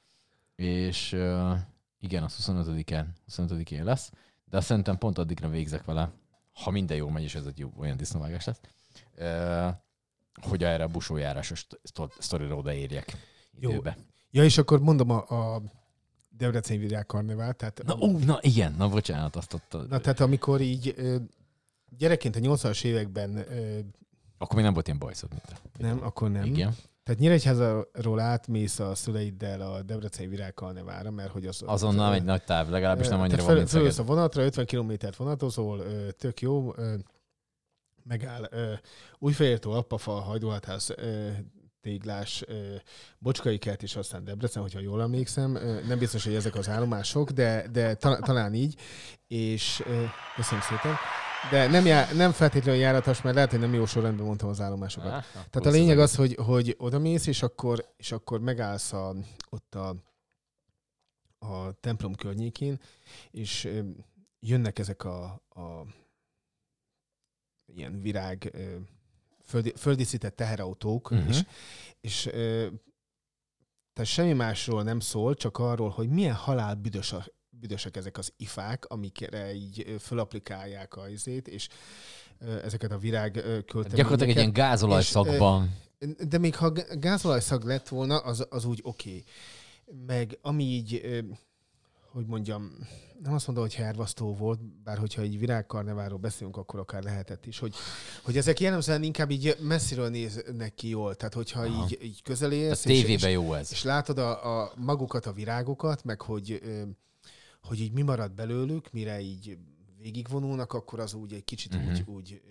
és uh, igen, az 25-én, 25-én lesz, de azt szerintem pont addigra végzek vele, ha minden jól megy, és ez egy jó, olyan disznóvágás lesz, uh, hogy erre a busójárásos sztor- sztorira odaérjek Jó. időbe. Ja, és akkor mondom a, a Debreceni Virág Karnevál, tehát, Na, ó, na igen, na bocsánat, azt ott... na, tehát amikor így gyerekként a 80-as években Akkor még nem volt ilyen bajszod, mint Nem, akkor nem. Igen. Tehát Nyíregyházáról átmész a szüleiddel a Debreceni virágkarnevára, mert hogy az... Azonnal egy nagy táv, legalábbis nem annyira van, fel, a vonatra, 50 kilométert vonatozol, tök jó, megáll ö, Újfehértől, Appafa, Hajdóhatház, Téglás, Bocskai kert, és aztán Debrecen, hogyha jól emlékszem. Nem biztos, hogy ezek az állomások, de, de ta, talán így. És köszönöm szépen. De nem, já, nem feltétlenül járatos, mert lehet, hogy nem jó sorrendben mondtam az állomásokat. Á, Tehát a lényeg az, hogy, hogy odamész, és akkor, és akkor megállsz a, ott a, a templom környékén, és jönnek ezek a, a ilyen virág, földi, földíszített teherautók, uh-huh. és, és tehát semmi másról nem szól, csak arról, hogy milyen halál büdös a, büdösek ezek az ifák, amikre így ö, fölapplikálják a izét, és ezeket a virág költeményeket. Gyakorlatilag egy ilyen gázolajszakban. De még ha gázolajszag lett volna, az, az úgy oké. Okay. Meg ami így, hogy mondjam, nem azt mondom, hogy hervasztó volt, bár hogyha egy virágkarneváról beszélünk, akkor akár lehetett is, hogy, hogy ezek jellemzően inkább így messziről néznek ki jól. Tehát hogyha Aha. így, így A közelélsz, és, tévében és, jó ez. és látod a, a magukat, a virágokat, meg hogy, hogy így mi marad belőlük, mire így végigvonulnak, akkor az úgy egy kicsit Mhm. úgy, úgy,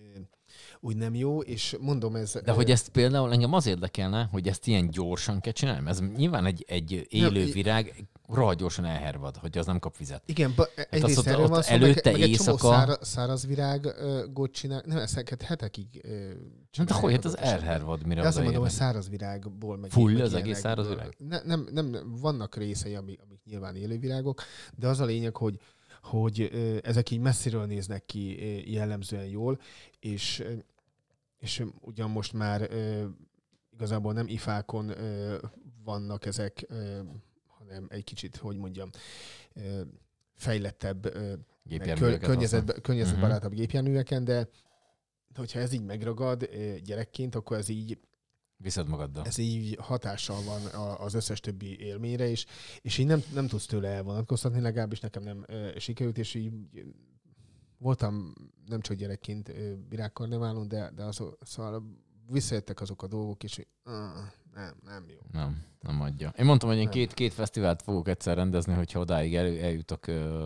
úgy nem jó, és mondom, ez... De hogy ezt például engem az érdekelne, hogy ezt ilyen gyorsan kell csinálni. Ez nyilván egy, egy élő virág rohadt gyorsan elhervad, hogy az nem kap vizet. Igen, ba, azt egyrészt erről van szó, előtte meg, meg éjszaka- szára, száraz virágot csinál, nem, ezeket hetekig Nem, de csinálják hogy hát az elhervad, mire De azt mondom, hogy száraz virágból meg Full meg az egész száraz virág? Ne, nem, nem, nem, vannak részei, amik, amik nyilván élővirágok, de az a lényeg, hogy hogy ezek így messziről néznek ki jellemzően jól, és, és ugyan most már igazából nem ifákon vannak ezek, hanem egy kicsit, hogy mondjam, fejlettebb, ö, meg Gépjárműveket kö- használ. környezetbe, környezetbarátabb gépjárműveken, de hogyha ez így megragad gyerekként, akkor ez így, Viszed magaddal. ez így hatással van az összes többi élményre is, és így nem, nem tudsz tőle elvonatkoztatni, legalábbis nekem nem ö, sikerült, és így voltam nem csak gyerekként virágkarneválon, de, de az, szóval visszajöttek azok a dolgok, és így, "Ah, nem, nem jó. Nem, nem adja. Én mondtam, hogy én Nem. két, két fesztivált fogok egyszer rendezni, hogyha odáig el, eljutok ö,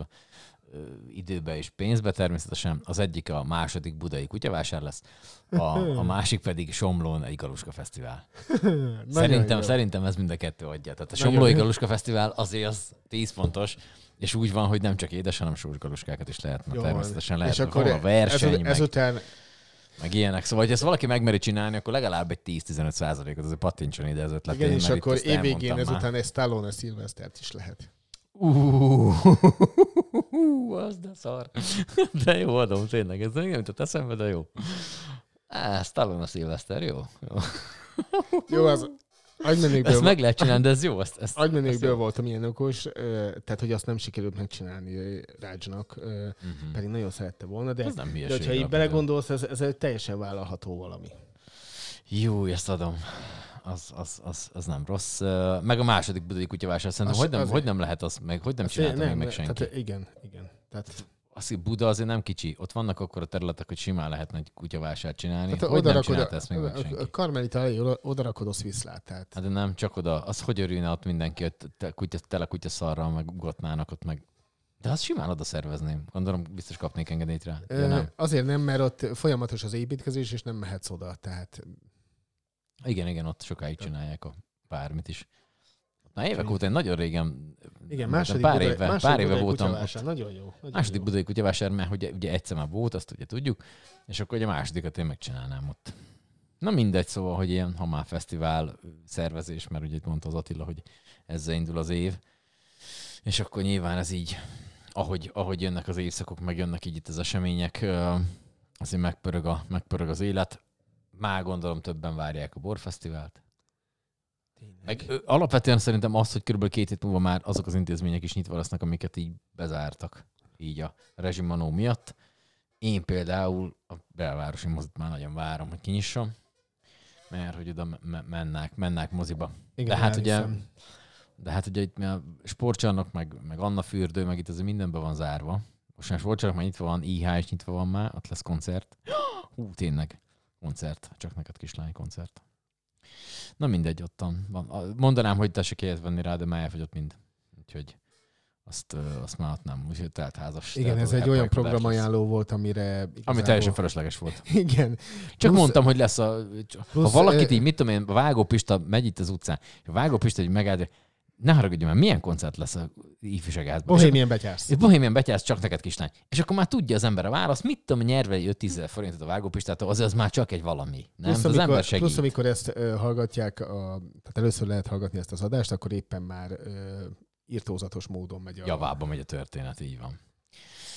időbe és pénzbe természetesen. Az egyik a második budai kutyavásár lesz, a, a másik pedig Somlón egy Galuska Fesztivál. Szerintem, jó. szerintem ez mind a kettő adja. Tehát a Somlói. Galuska Fesztivál azért az 10 pontos, és úgy van, hogy nem csak édes, hanem sós galuskákat is lehet, mert Jó természetesen és lehet akkor a verseny, meg, ezután meg ilyenek. Szóval, hogy ezt valaki megmeri csinálni, akkor legalább egy 10-15 százalékot azért pattintson ide az ötletén. Igen, és akkor évvégén ezután egy Stallone Szilvesztert is lehet. Uh, az de szar. De jó adom, tényleg. Ez nem jutott eszembe, de jó. Á, Stallone a szilveszter, jó. jó. Jó, az agymenőkből, Ezt meg lehet csinálni, de ez jó. Ezt, ezt, ezt agymenőkből jó. voltam ilyen okos, tehát hogy azt nem sikerült megcsinálni Rácsnak, Mhm. pedig nagyon szerette volna, de, Ez nem de hogyha így belegondolsz, ez, ez egy teljesen vállalható valami. Jó, ezt adom. Az, az, az, az nem rossz. Meg a második budai kutyavásár szerintem, Az- hogy nem, azért- hogy nem lehet az, meg hogy nem csinálta még meg de- senki. Tehát, igen. Tehát, Azt, hogy Buda azért nem kicsi. Ott vannak akkor a területek, hogy simán lehetne egy kutyavásárt csinálni. tehát hogy nem ezt még meg senki? Karmelita elé oda- odarakod a Swisslát, tehát Hát de nem, csak oda. Az hogy örülne ott mindenki, hogy te, kutya, tele kutya szarral, meg ugatnának ott meg. De azt simán oda szervezném. Gondolom, biztos kapnék engedélyt rá. De nem. Azért nem, mert ott folyamatos az építkezés, és nem mehetsz oda. Tehát Igen, igen, ott sokáig csinálják a bármit is. Már évek óta, én nagyon régen, igen, második pár budai- éve, második pár éve voltam kutyavásár. Nagyon jó. Nagyon Második jó. budai kutyavásár, mert ugye, ugye egyszer már volt, azt ugye tudjuk, és akkor ugye a másodikat én megcsinálnám ott. Na mindegy, szóval, hogy ilyen, ha már fesztivál szervezés, mert ugye itt mondta az Attila, hogy ezzel indul az év, és akkor nyilván ez így, ahogy, ahogy jönnek az évszakok, meg jönnek így itt az események, azért megpörög, a, megpörög az élet. Már gondolom többen várják a borfesztivált. Meg ö, alapvetően szerintem az, hogy körülbelül két hét múlva már azok az intézmények is nyitva lesznek, amiket így bezártak, így a rezsimanó miatt. Én például a belvárosi mozit már nagyon várom, hogy kinyissam, mert hogy oda me- mennek, mennek moziba. Igen, De hát ugye- elhiszem. De hát ugye itt a sportcsarnok, meg, meg Anna fürdő, meg itt azért mindenben van zárva. Most már sportcsarnok már nyitva van, IH is nyitva van már, ott lesz koncert. Hú, tényleg. koncert, csak neked kislány koncert. Na mindegy, ottan van. Mondanám, hogy tessék helyet venni rá, de már elfogyott mind. Úgyhogy azt, azt már ott nem, úgyhogy telt házas. Igen, ez egy olyan programajánló volt, amire... Igazából... Ami teljesen felesleges volt. Igen. Csak plusz, mondtam, hogy lesz a... Plusz, ha valakit így, mit tudom én, Vágó Pista megy itt az utcán, Vágó Pista, hogy megáll, ne haragudj már, milyen koncert lesz a ifjúságázban? Bohémien betyársz. Bohémien betyársz, csak neked kislány. És akkor már tudja az ember a választ, mit tudom, nyerve 5-10 forintot a vágópistától, az, az már csak egy valami. Nem? Plusz, az amikor, ember segít. plusz, amikor ezt uh, hallgatják, a, tehát először lehet hallgatni ezt az adást, akkor éppen már uh, írtózatos módon megy a... Javába megy a történet, így van.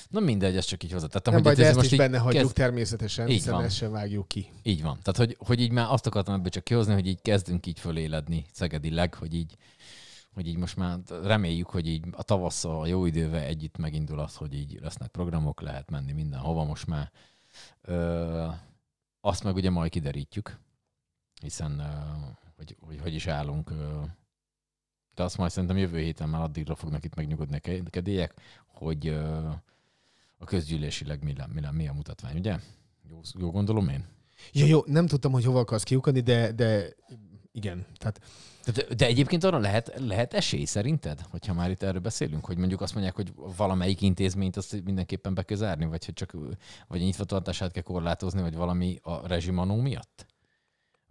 Na mindegy, ez csak így hozzátettem. Nem hogy baj, ezt most is benne hagyjuk kezd... természetesen, így hiszen van. ezt sem vágjuk ki. Így van. Tehát, hogy, hogy így már azt akartam ebből csak kihozni, hogy így kezdünk így föléledni szegedileg, hogy így, hogy így most már reméljük, hogy így a tavasszal, a jó idővel együtt megindul az, hogy így lesznek programok, lehet menni mindenhova most már. Ö, azt meg ugye majd kiderítjük, hiszen hogy, hogy hogy is állunk. De azt majd szerintem jövő héten már addigra fognak itt megnyugodni a kedélyek, hogy a közgyűlésileg mi, mi, mi a mutatvány, ugye? Jó, jó gondolom én? Ja, jó, nem tudtam, hogy hova akarsz kiukadni, de, de igen. Tehát... De, de egyébként arra lehet, lehet esély szerinted, hogyha már itt erről beszélünk, hogy mondjuk azt mondják, hogy valamelyik intézményt azt mindenképpen be kell zárni, vagy hogy csak vagy nyitvatartását kell korlátozni, vagy valami a rezsimanó miatt?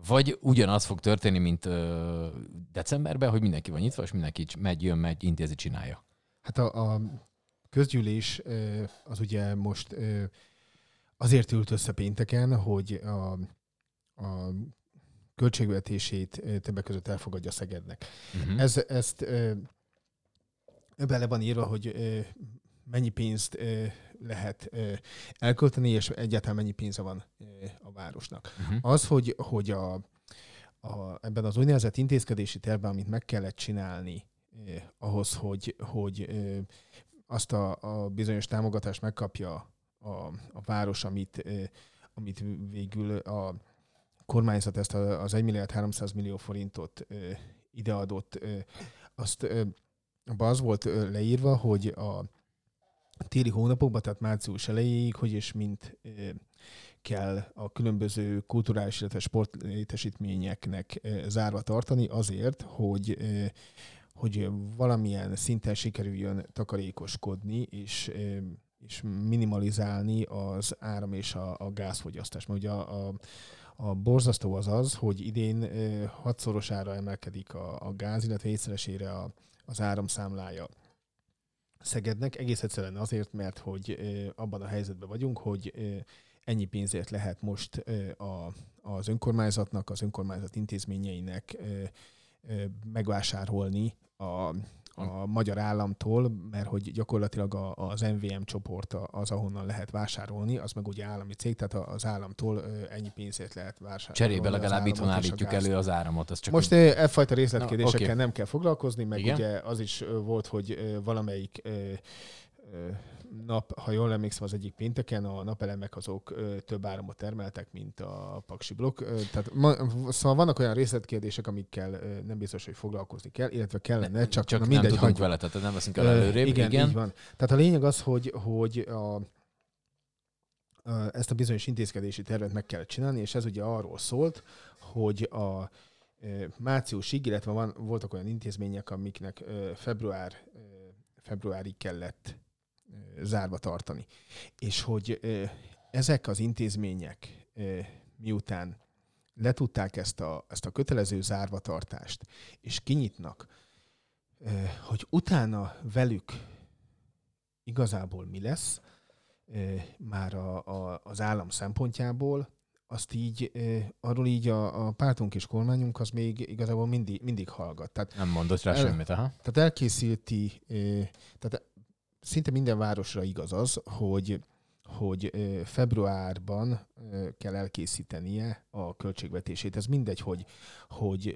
Vagy ugyanaz fog történni, mint ö, decemberben, hogy mindenki van nyitva, és mindenki megy, jön, megy, intézi, csinálja. Hát a, a közgyűlés az ugye most azért ült össze pénteken, hogy a, a költségvetését többek között elfogadja Szegednek. Uh-huh. Ez, ezt bele van írva, hogy mennyi pénzt lehet elkölteni, és egyáltalán mennyi pénze van a városnak. Uh-huh. Az, hogy, hogy a, a, ebben az úgynevezett intézkedési tervben, amit meg kellett csinálni eh, ahhoz, hogy, hogy eh, azt a, a bizonyos támogatást megkapja a, a város, amit, eh, amit végül a kormányzat ezt az 1 milliárd 300 millió forintot ideadott, azt abban az volt leírva, hogy a téli hónapokban, tehát március elejéig, hogy és mint kell a különböző kulturális, illetve sportlétesítményeknek zárva tartani azért, hogy, hogy valamilyen szinten sikerüljön takarékoskodni, és, és minimalizálni az áram és a, a gázfogyasztást. Mert ugye a, a, a borzasztó az az, hogy idén hatszorosára emelkedik a, a gáz, illetve egyszeresére a, az áramszámlája. Szegednek egész egyszerűen azért, mert hogy abban a helyzetben vagyunk, hogy ennyi pénzért lehet most a, az önkormányzatnak, az önkormányzat intézményeinek megvásárolni a, a magyar államtól, mert hogy gyakorlatilag a, az MVM csoport az, ahonnan lehet vásárolni, az meg ugye állami cég, tehát az államtól ennyi pénzért lehet vásárolni. Cserébe legalább itthon állítjuk elő az áramot. Ez csak Most úgy... e fajta részletkérdésekkel no, okay. nem kell foglalkozni, meg Igen? ugye az is volt, hogy valamelyik nap, ha jól emlékszem, az egyik pénteken a napelemek azok több áramot termeltek, mint a paksi blokk. Tehát ma, szóval vannak olyan részletkérdések, amikkel nem biztos, hogy foglalkozni kell, illetve kellene, ne, csak, csak na, mindegy, nem tudunk vele, tehát nem veszünk el előrébb. Igen, igen, így van. Tehát a lényeg az, hogy, hogy a, ezt a bizonyos intézkedési tervet meg kellett csinálni, és ez ugye arról szólt, hogy a márciusig, illetve van, voltak olyan intézmények, amiknek február, februárig kellett zárva tartani. És hogy ezek az intézmények miután letudták ezt a, ezt a kötelező zárvatartást, és kinyitnak, hogy utána velük igazából mi lesz, már a, a, az állam szempontjából, azt így, arról így a, a pártunk és kormányunk az még igazából mindig, mindig hallgat. Tehát, Nem mondott rá el, semmit, aha. Tehát elkészíti, tehát szinte minden városra igaz az, hogy hogy februárban kell elkészítenie a költségvetését. Ez mindegy, hogy, hogy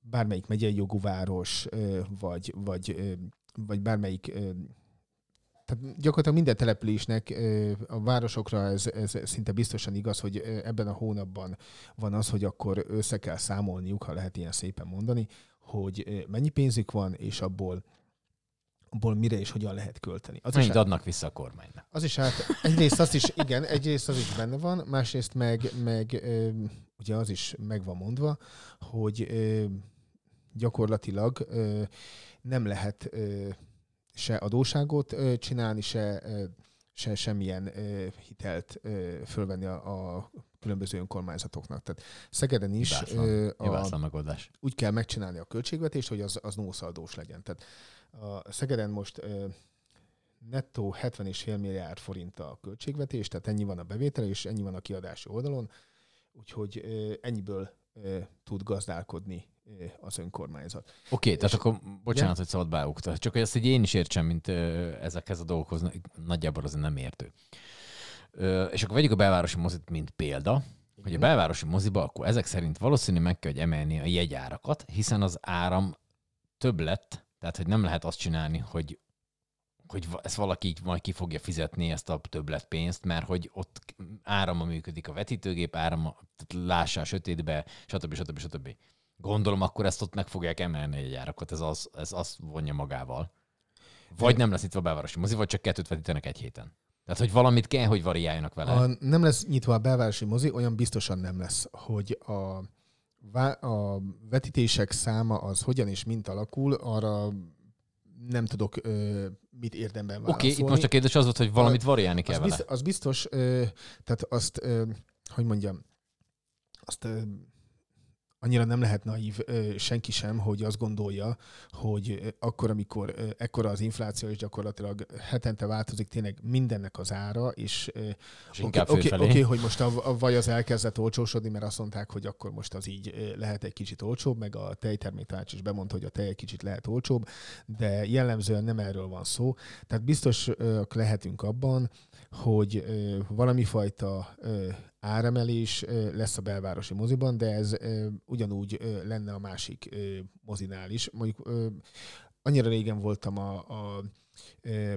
bármelyik megyei jogú város, vagy, vagy, vagy bármelyik tehát gyakorlatilag minden településnek, a városokra ez, ez szinte biztosan igaz, hogy ebben a hónapban van az, hogy akkor össze kell számolniuk, ha lehet ilyen szépen mondani, hogy mennyi pénzük van, és abból abból mire és hogyan lehet költeni. Az Mennyit is adnak vissza a kormánynak? Az is hát, egyrészt az is, igen, egyrészt az is benne van, másrészt meg, meg ö, ugye az is meg van mondva, hogy ö, gyakorlatilag ö, nem lehet ö, se adóságot ö, csinálni, se, ö, se semmilyen ö, hitelt ö, fölvenni a, a különböző önkormányzatoknak. Tehát Szegeden is ö, a, megoldás. úgy kell megcsinálni a költségvetést, hogy az, az nószaldós legyen. Tehát a Szegeden most nettó 70,5 milliárd forint a költségvetés, tehát ennyi van a bevétel, és ennyi van a kiadási oldalon, úgyhogy ennyiből tud gazdálkodni az önkormányzat. Oké, okay, tehát akkor bocsánat, hogy szabad beugta. Csak hogy ezt így én is értsem, mint ezekhez a dolgokhoz, nagyjából az nem értő. És akkor vegyük a belvárosi mozit, mint példa, hogy a belvárosi moziba akkor ezek szerint valószínű meg kell, hogy emelni a jegyárakat, hiszen az áram több lett, tehát hogy nem lehet azt csinálni, hogy hogy ezt valaki így majd ki fogja fizetni ezt a többletpénzt, mert hogy ott árama működik a vetítőgép, árama, lássál sötétbe, stb. stb. stb. Gondolom, akkor ezt ott meg fogják emelni egy árakat, ez, az, ez azt vonja magával. Vagy nem lesz nyitva a belvárosi mozi, vagy csak kettőt vetítenek egy héten. Tehát, hogy valamit kell, hogy variáljanak vele. A, nem lesz nyitva a belvárosi mozi, olyan biztosan nem lesz, hogy a, a vetítések száma az hogyan és mint alakul, arra nem tudok ö, mit érdemben válaszolni. Oké, okay, itt most a kérdés az volt, hogy valamit variálni kell az vele. Biztos, az biztos, ö, tehát azt, ö, hogy mondjam, azt ö, annyira nem lehet naív senki sem, hogy azt gondolja, hogy akkor, amikor ekkora az infláció, és gyakorlatilag hetente változik tényleg mindennek az ára, és, és oké, okay, okay, hogy most a, a vaj az elkezdett olcsósodni, mert azt mondták, hogy akkor most az így lehet egy kicsit olcsóbb, meg a tejterméktanács is bemondta, hogy a tej egy kicsit lehet olcsóbb, de jellemzően nem erről van szó. Tehát biztos lehetünk abban, hogy valami fajta áremelés lesz a belvárosi moziban, de ez ugyanúgy lenne a másik mozinál is. Mondjuk annyira régen voltam a, a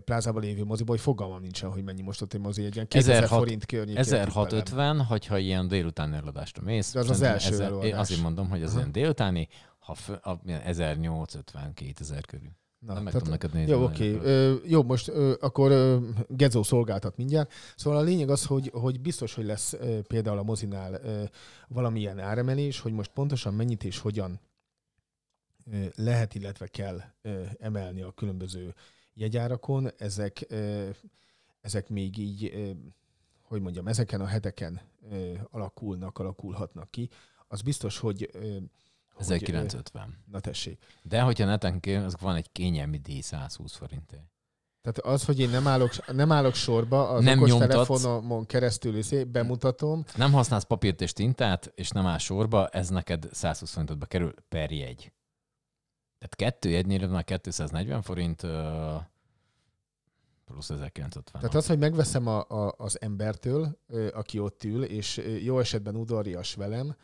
plázában lévő moziban, hogy fogalmam nincsen, hogy mennyi most ott egy mozi egy ilyen 2000 forint környékén. 1650, hogyha ilyen délutáni előadásra mész. De az az első ezer, előadás. Azért mondom, hogy az ilyen délutáni, ha 1850-2000 körül. Na, nem meg tudom neked nézni. Jó, oké. Okay. jó, most ö, akkor ö, Gezo szolgáltat mindjárt. Szóval a lényeg az, hogy, hogy biztos, hogy lesz ö, például a mozinál ö, valamilyen áremelés, hogy most pontosan mennyit és hogyan ö, lehet, illetve kell ö, emelni a különböző jegyárakon. Ezek, ö, ezek még így, ö, hogy mondjam, ezeken a heteken ö, alakulnak, alakulhatnak ki. Az biztos, hogy ö, 1950. Na tessék. De hogyha neten kér, az van egy kényelmi díj 120 forintért. Tehát az, hogy én nem állok, nem állok sorba, az nem okos telefonomon keresztül izé, bemutatom. Nem használsz papírt és tintát, és nem áll sorba, ez neked 120 forintotba kerül per jegy. Tehát kettő jegynél már 240 forint, plusz 1950. Tehát az, hogy megveszem a, a, az embertől, aki ott ül, és jó esetben udvarias velem,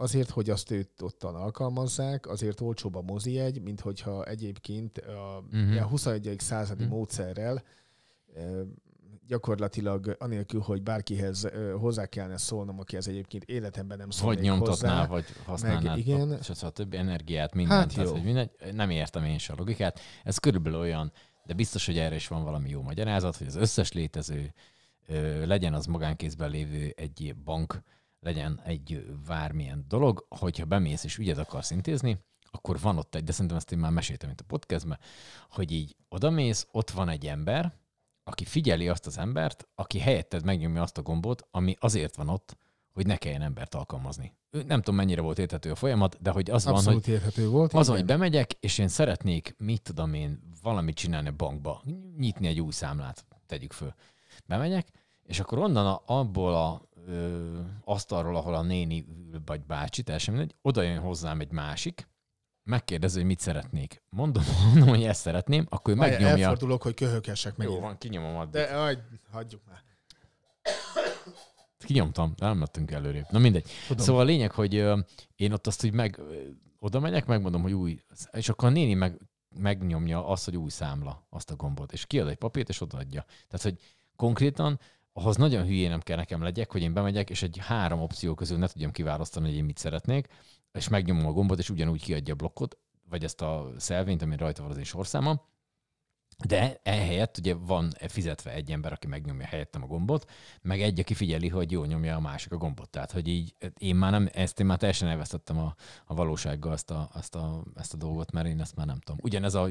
azért, hogy azt őt ottan alkalmazzák, azért olcsóbb a mozi egy, mint hogyha egyébként a, uh-huh. a 21. századi uh-huh. módszerrel gyakorlatilag anélkül, hogy bárkihez hozzá kellene szólnom, aki ez egyébként életemben nem szól Vagy nyomtatná, hozzá, vagy használnád, meg, igen. és a többi energiát, mindent. Hát jó. hogy mindegy, nem értem én sem a logikát. Ez körülbelül olyan, de biztos, hogy erre is van valami jó magyarázat, hogy az összes létező, legyen az magánkézben lévő egy bank, legyen egy bármilyen dolog, hogyha bemész és ügyet akarsz intézni, akkor van ott egy, de szerintem ezt én már meséltem itt a podcastben, hogy így odamész, ott van egy ember, aki figyeli azt az embert, aki helyetted megnyomja azt a gombot, ami azért van ott, hogy ne kelljen embert alkalmazni. Nem tudom, mennyire volt érthető a folyamat, de hogy az Abszolút van, hogy érthető volt. Az, hogy bemegyek, és én szeretnék, mit tudom én, valamit csinálni a bankba, nyitni egy új számlát, tegyük föl. Bemegyek, és akkor onnan a, abból a ö, asztalról, ahol a néni ül, vagy bácsi, teljesen mindegy, oda jön hozzám egy másik, megkérdezi, hogy mit szeretnék. Mondom, mondom hogy ezt szeretném, akkor ő Várj, megnyomja. Elfordulok, hogy köhökessek meg. Jó van, kinyomom addig. De aj, hagyjuk már. Kinyomtam, nem lettünk előrébb. Na mindegy. Tudom. Szóval a lényeg, hogy ö, én ott azt, hogy meg, oda megyek, megmondom, hogy új, és akkor a néni meg, megnyomja azt, hogy új számla, azt a gombot, és kiad egy papírt, és odaadja. Tehát, hogy konkrétan ahhoz nagyon hülyénem kell nekem legyek, hogy én bemegyek, és egy három opció közül ne tudjam kiválasztani, hogy én mit szeretnék, és megnyomom a gombot, és ugyanúgy kiadja a blokkot, vagy ezt a szelvényt, ami rajta van az én sorszámom, de ehelyett ugye van fizetve egy ember, aki megnyomja helyettem a gombot, meg egy, aki figyeli, hogy jól nyomja a másik a gombot. Tehát, hogy így én már nem, ezt én már teljesen elvesztettem a, a valósággal azt a, azt, a, ezt a dolgot, mert én ezt már nem tudom. Ugyanez a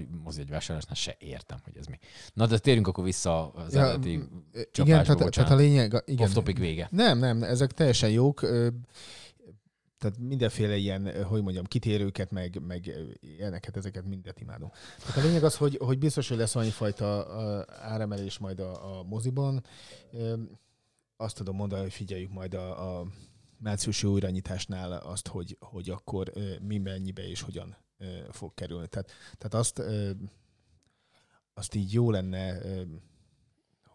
vásárlásnál se értem, hogy ez mi. Na, de térjünk akkor vissza az ja, eredeti Igen, tehát, tehát, a lényeg... Igen. Off-topic vége. Nem, nem, ezek teljesen jók tehát mindenféle ilyen, hogy mondjam, kitérőket, meg, meg ilyeneket, ezeket mindet imádom. Tehát a lényeg az, hogy, hogy biztos, hogy lesz annyi fajta áremelés majd a, a moziban. Azt tudom mondani, hogy figyeljük majd a, a márciusi újranyitásnál azt, hogy, hogy akkor mi mennyibe és hogyan fog kerülni. Tehát, tehát azt, azt így jó lenne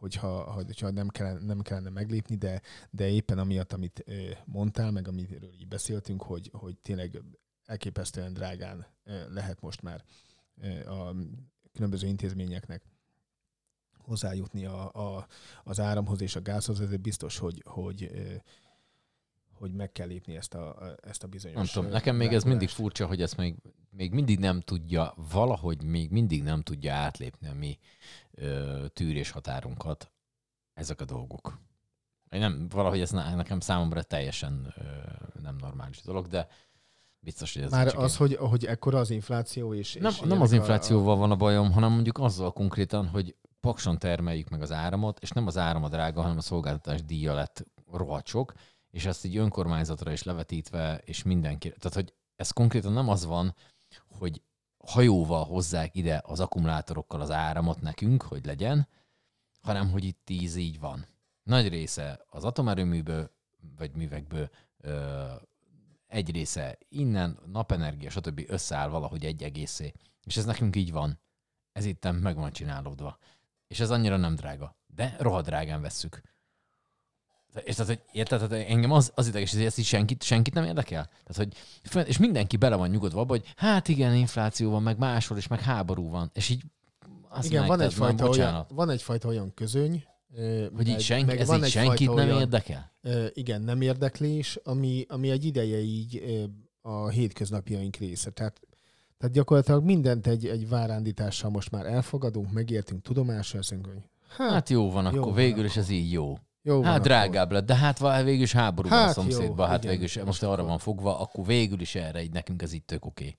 hogyha, hogyha nem, kellene, nem kellene meglépni, de, de éppen amiatt, amit mondtál, meg amiről így beszéltünk, hogy, hogy tényleg elképesztően drágán lehet most már a különböző intézményeknek hozzájutni a, a, az áramhoz és a gázhoz, ezért biztos, hogy, hogy, hogy meg kell lépni ezt a, ezt a bizonyos... Nem tudom, nekem még ez mindig furcsa, hogy ezt még, még mindig nem tudja, valahogy még mindig nem tudja átlépni a mi ö, tűrés határunkat ezek a dolgok. Én nem, valahogy ez nekem számomra teljesen ö, nem normális dolog, de biztos, hogy ez Már az, egy... hogy, hogy ekkora az infláció és... Nem, és nem az inflációval a... van a bajom, hanem mondjuk azzal konkrétan, hogy pakson termeljük meg az áramot, és nem az áram a drága, hanem a szolgáltatás díja lett rohadt sok, és ezt így önkormányzatra is levetítve, és mindenki. Tehát, hogy ez konkrétan nem az van, hogy hajóval hozzák ide az akkumulátorokkal az áramot nekünk, hogy legyen, hanem hogy itt tíz így van. Nagy része az atomerőműből, vagy művekből, ö, egy része innen, napenergia, stb. összeáll valahogy egy egészé. És ez nekünk így van. Ez itt meg van csinálódva. És ez annyira nem drága. De rohadt drágán vesszük. És tehát, hogy érted, tehát engem az, az ideges, hogy ezt így senkit, senkit nem érdekel. Tehát, hogy, és mindenki bele van nyugodva abba, hogy hát igen, infláció van, meg máshol is, meg háború van. És így azt igen, van egyfajta, olyan, van egyfajta olyan közöny, hogy így, senki, meg ez van így senkit nem olyan, érdekel? Igen, nem érdeklés, ami, ami egy ideje így a hétköznapjaink része. Tehát, tehát gyakorlatilag mindent egy, egy várándítással most már elfogadunk, megértünk tudomással, azt mondjuk, hogy hát, hát jó van, jó akkor van végül is ez így jó. Jó hát drágább lett, de hát végül is háború hát, a szomszédban, hát végül is, most arra van fogva, akkor végül is erre így nekünk ez itt tök oké. Okay.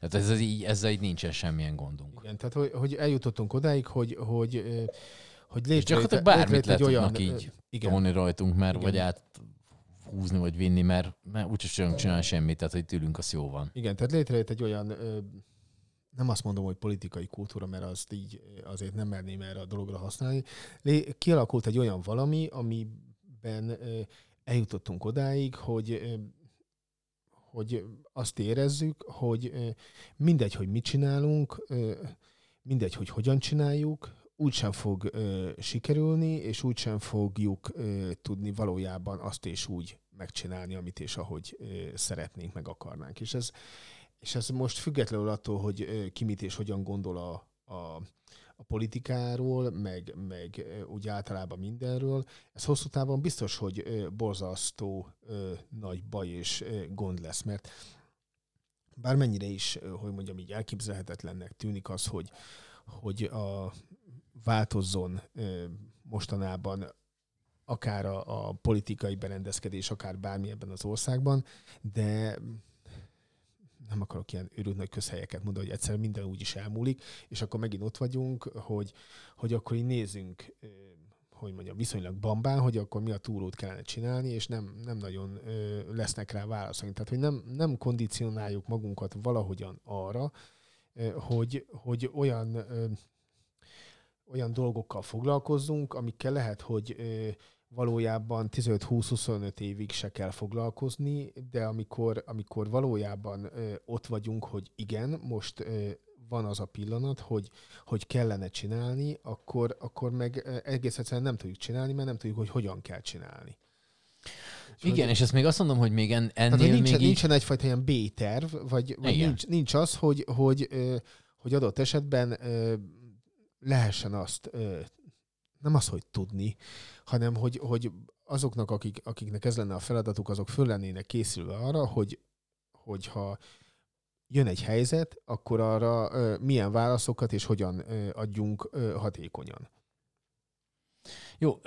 Tehát ez, ez így, ezzel így nincsen semmilyen gondunk. Igen, tehát hogy, hogy eljutottunk odáig, hogy, hogy, hogy létrejött, Gyakorlatilag bármit lehet olyan, így igen. tolni rajtunk, mert igen. vagy át húzni, vagy vinni, mert, mert úgyis sem csinál semmit, tehát hogy tőlünk az jó van. Igen, tehát létrejött egy olyan nem azt mondom, hogy politikai kultúra, mert azt így azért nem merném erre a dologra használni. Kialakult egy olyan valami, amiben eljutottunk odáig, hogy hogy azt érezzük, hogy mindegy, hogy mit csinálunk, mindegy, hogy hogyan csináljuk, úgysem fog sikerülni, és úgysem fogjuk tudni valójában azt és úgy megcsinálni, amit és ahogy szeretnénk, meg akarnánk. És ez, és ez most függetlenül attól, hogy ki mit és hogyan gondol a, a, a politikáról, meg, meg úgy általában mindenről, ez hosszú távon biztos, hogy borzasztó nagy baj és gond lesz, mert bármennyire is, hogy mondjam így elképzelhetetlennek tűnik az, hogy, hogy a változzon mostanában akár a, a politikai berendezkedés, akár bármi ebben az országban, de nem akarok ilyen őrült nagy közhelyeket mondani, hogy egyszerűen minden úgy is elmúlik, és akkor megint ott vagyunk, hogy, hogy akkor így nézzünk, hogy mondjam, viszonylag bambán, hogy akkor mi a túrót kellene csinálni, és nem, nem nagyon lesznek rá válaszok. Tehát, hogy nem, nem kondicionáljuk magunkat valahogyan arra, hogy, hogy olyan olyan dolgokkal foglalkozzunk, amikkel lehet, hogy valójában 15-20-25 évig se kell foglalkozni, de amikor, amikor valójában ö, ott vagyunk, hogy igen, most ö, van az a pillanat, hogy, hogy kellene csinálni, akkor, akkor meg egész egyszerűen nem tudjuk csinálni, mert nem tudjuk, hogy hogyan kell csinálni. És Igen, hogy, és ezt még azt mondom, hogy még en, ennél tehát, nincsen, még nincsen egyfajta ilyen B-terv, vagy, vagy nincs, nincs az, hogy, hogy, hogy adott esetben lehessen azt nem az, hogy tudni, hanem hogy, hogy azoknak, akik, akiknek ez lenne a feladatuk, azok föl lennének készülve arra, hogy, hogyha jön egy helyzet, akkor arra milyen válaszokat és hogyan adjunk hatékonyan. Jó,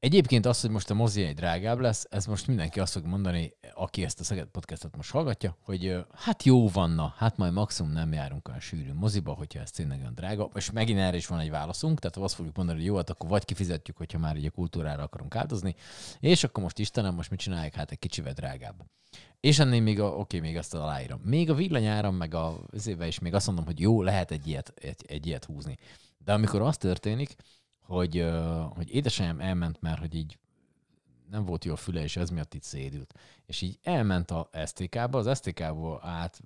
Egyébként az, hogy most a mozi egy drágább lesz, ez most mindenki azt fog mondani, aki ezt a Szeged podcastot most hallgatja, hogy hát jó vanna, hát majd maximum nem járunk olyan sűrű moziba, hogyha ez tényleg olyan drága. És megint erre is van egy válaszunk, tehát azt fogjuk mondani, hogy jó, hát akkor vagy kifizetjük, hogyha már egy kultúrára akarunk áldozni, és akkor most Istenem, most mit csinálják? Hát egy kicsivel drágább. És ennél még a, oké, még azt aláírom. Még a villanyáram, meg a éve is még azt mondom, hogy jó, lehet egy ilyet, egy, egy ilyet húzni. De amikor az történik, hogy, hogy édesanyám elment, mert hogy így nem volt jó a füle, és ez miatt itt szédült. És így elment a STK-ba, az STK-ból át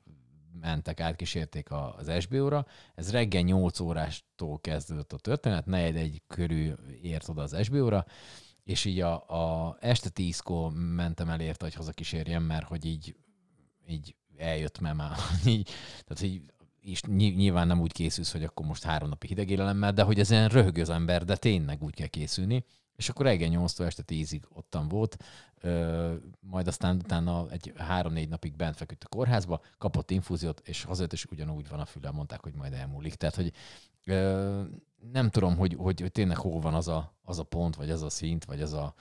mentek, átkísérték az SBO-ra. Ez reggel 8 órástól kezdődött a történet, negyed egy körül ért oda az SBO-ra, és így a, a este tízkor mentem el érte, hogy hazakísérjem, mert hogy így, így eljött, mert már így, tehát így és nyilván nem úgy készülsz, hogy akkor most három napi hidegélelemmel, de hogy ez ilyen röhög az ember, de tényleg úgy kell készülni. És akkor reggel 8 este 10-ig ottan volt, ö, majd aztán utána egy három-négy napig bent feküdt a kórházba, kapott infúziót, és hazajött, és ugyanúgy van a füle, mondták, hogy majd elmúlik. Tehát, hogy ö, nem tudom, hogy, hogy, hogy tényleg hol van az a, az a pont, vagy az a szint, vagy az a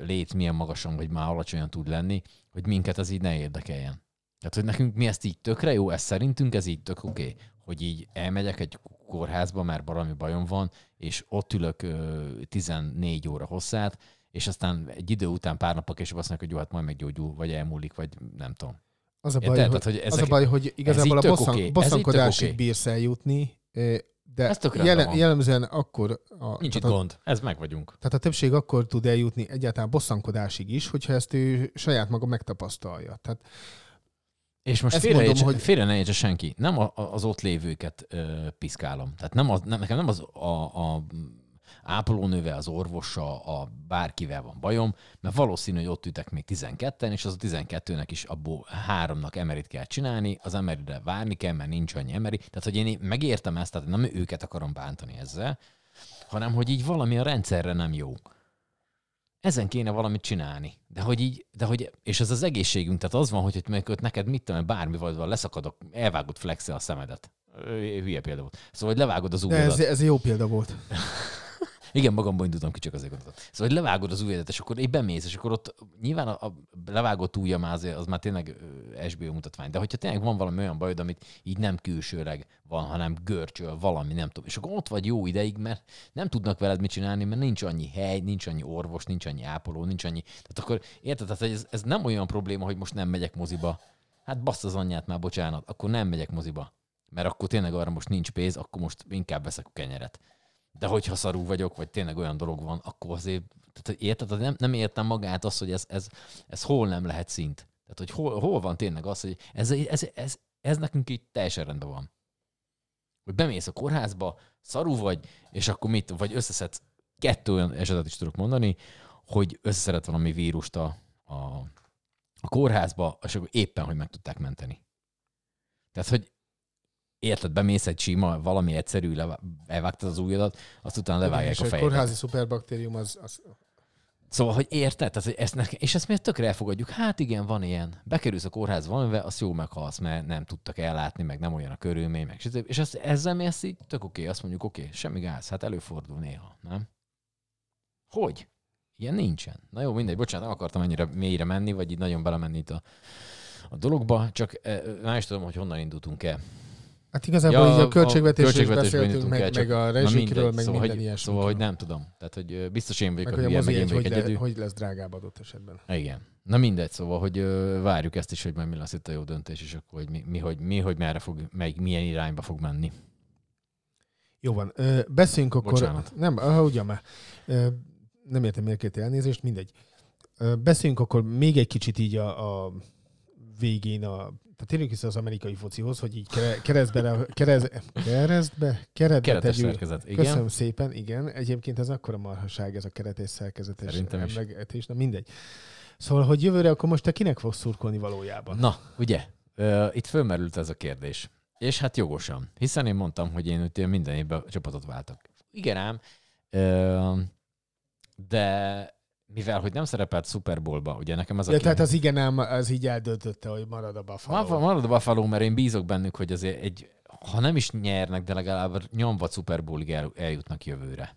lét milyen magasan, vagy már alacsonyan tud lenni, hogy minket az így ne érdekeljen. Tehát, hogy nekünk mi ezt így tökre jó, ez szerintünk ez így tök oké, okay, hogy így elmegyek egy kórházba, mert valami bajom van, és ott ülök ö, 14 óra hosszát, és aztán egy idő után pár napok később azt mondják, hogy jó, hát majd meggyógyul, vagy elmúlik, vagy nem tudom. Az a baj, Érted? hogy, Tehát, hogy ezek, az a baj, hogy igazából a bosszan, okay. bosszankodásig okay. bírsz eljutni, de jel- jellemzően akkor... A, Nincs itt a, gond, ez meg vagyunk. Tehát a többség akkor tud eljutni egyáltalán bosszankodásig is, hogyha ezt ő saját maga megtapasztalja. Tehát és most félre, mondom, hogy... félre ne értse senki. Nem a, az ott lévőket ö, piszkálom. Tehát nem az, nem, nekem nem az a, a ápolónővel, az orvossal, a bárkivel van bajom, mert valószínű, hogy ott ütek még 12-en, és az a 12-nek is abból háromnak emerit kell csinálni, az emerire várni kell, mert nincs annyi emeri. Tehát, hogy én megértem ezt, tehát nem őket akarom bántani ezzel, hanem, hogy így valami a rendszerre nem jó ezen kéne valamit csinálni. De hogy így, de hogy, és ez az egészségünk, tehát az van, hogy, hogy neked mit tudom, bármi vagy van, leszakadok, elvágod flexe a szemedet. Hülye példa volt. Szóval, hogy levágod az ujjadat. Ez, ez jó példa volt. Igen, magamban indultam ki, csak azért gondoltam. Szóval, hogy levágod az ujjadat, és akkor így bemész, és akkor ott nyilván a, a levágott ujja már az már tényleg SBO mutatvány. De hogyha tényleg van valami olyan bajod, amit így nem külsőleg van, hanem görcsöl valami, nem tudom. És akkor ott vagy jó ideig, mert nem tudnak veled mit csinálni, mert nincs annyi hely, nincs annyi orvos, nincs annyi ápoló, nincs annyi. Tehát akkor érted, tehát ez, ez nem olyan probléma, hogy most nem megyek moziba. Hát bassz az anyját már, bocsánat, akkor nem megyek moziba. Mert akkor tényleg arra most nincs pénz, akkor most inkább veszek a kenyeret. De hogyha szarú vagyok, vagy tényleg olyan dolog van, akkor azért, tehát érted, nem, nem értem magát azt, hogy ez, ez, ez hol nem lehet szint. Tehát, hogy hol, hol van tényleg az, hogy ez, ez, ez, ez, ez nekünk így teljesen rendben van. Hogy bemész a kórházba, szarú vagy, és akkor mit, vagy összeszedsz, kettő olyan esetet is tudok mondani, hogy összeszedett valami vírust a, a, a kórházba, és akkor éppen, hogy meg tudták menteni. Tehát, hogy érted, bemész egy sima, valami egyszerű, elvágtad az ujjadat, azt utána levágják és a fejedet. a kórházi szuperbaktérium az, az... Szóval, hogy érted? Tehát, hogy ezt ne... És ezt miért tökre elfogadjuk? Hát igen, van ilyen. Bekerülsz a kórház valamivel, azt jó meghalsz, mert nem tudtak ellátni, meg nem olyan a körülmény, meg És ezt, ezzel mi ezt így tök oké, okay, azt mondjuk oké, okay, semmi gáz, hát előfordul néha, nem? Hogy? Ilyen nincsen. Na jó, mindegy, bocsánat, nem akartam ennyire mélyre menni, vagy így nagyon belemenni itt a, a dologba, csak eh, nem is tudom, hogy honnan indultunk el. Hát igazából ja, így a költségvetésről is beszéltünk, meg, el, meg a rezsikről, meg szóval, minden ilyesmi. Szóval, hogy nem tudom. Tehát, hogy biztos én vagyok meg, a hülye, meg én vagyok hogy, le, hogy lesz drágább adott esetben. Igen. Na mindegy, szóval, hogy várjuk ezt is, hogy majd mi lesz itt a jó döntés, és akkor, hogy mi, mi, hogy, mi, hogy merre fog, meg milyen irányba fog menni. Jó van. Ö, beszéljünk akkor... Bocsánat. Nem, uh, ugyan már. Ö, nem értem miért két elnézést, mindegy. Ö, beszéljünk akkor még egy kicsit így a, a végén a tehát térjünk vissza az amerikai focihoz, hogy így keresztbe, kerez, keresztbe, keretbe tegyük. szerkezet, igen. Köszönöm szépen, igen. Egyébként ez akkora marhaság, ez a keretes szerkezetes Szerintem is. emlegetés, na mindegy. Szóval, hogy jövőre akkor most te kinek fogsz szurkolni valójában? Na, ugye, itt fölmerült ez a kérdés. És hát jogosan, hiszen én mondtam, hogy én ugye minden évben csapatot váltok. Igen ám, de mivel hogy nem szerepelt Super Bowlba, ugye nekem az Ja, a tehát az igen ám, az így eldöntötte, hogy marad a Buffalo. Marad a Buffalo, mert én bízok bennük, hogy azért egy, ha nem is nyernek, de legalább nyomva Super Bowlig el, eljutnak jövőre.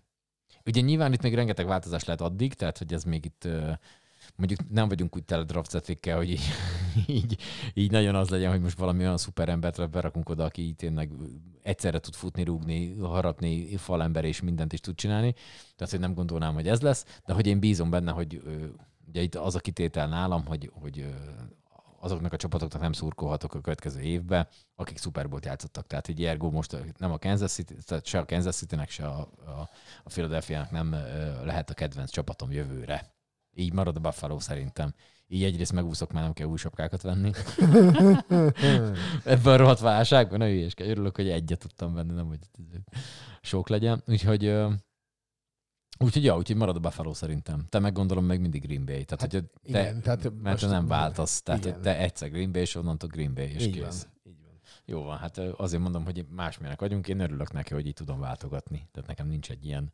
Ugye nyilván itt még rengeteg változás lehet addig, tehát hogy ez még itt mondjuk nem vagyunk úgy tele draftzetikkel, hogy így, így, így, nagyon az legyen, hogy most valami olyan szuperembert berakunk oda, aki így tényleg egyszerre tud futni, rúgni, harapni, falember és mindent is tud csinálni. Tehát, hogy nem gondolnám, hogy ez lesz, de hogy én bízom benne, hogy ugye itt az a kitétel nálam, hogy, hogy azoknak a csapatoknak nem szurkolhatok a következő évbe, akik Super Bowl-t játszottak. Tehát egy ergo most nem a Kansas City, tehát se a Kansas City-nek, se a, a, a Philadelphia-nak nem lehet a kedvenc csapatom jövőre. Így marad a Buffalo szerintem. Így egyrészt megúszok, már nem kell új sapkákat venni. Ebben a rohadt válságban, ne hülyéskedj. Örülök, hogy egyet tudtam venni, nem hogy sok legyen. Úgyhogy, úgyhogy ja, úgyhogy marad a Buffalo szerintem. Te meg gondolom meg mindig Green Bay. Tehát, Hát hogy te, igen, tehát mert te nem váltasz. Tehát, igen. hogy te egyszer Green Bay, és onnantól Green Bay, és Így kész. van. Így van. Jó van, hát azért mondom, hogy másmilyenek vagyunk, én örülök neki, hogy így tudom váltogatni. Tehát nekem nincs egy ilyen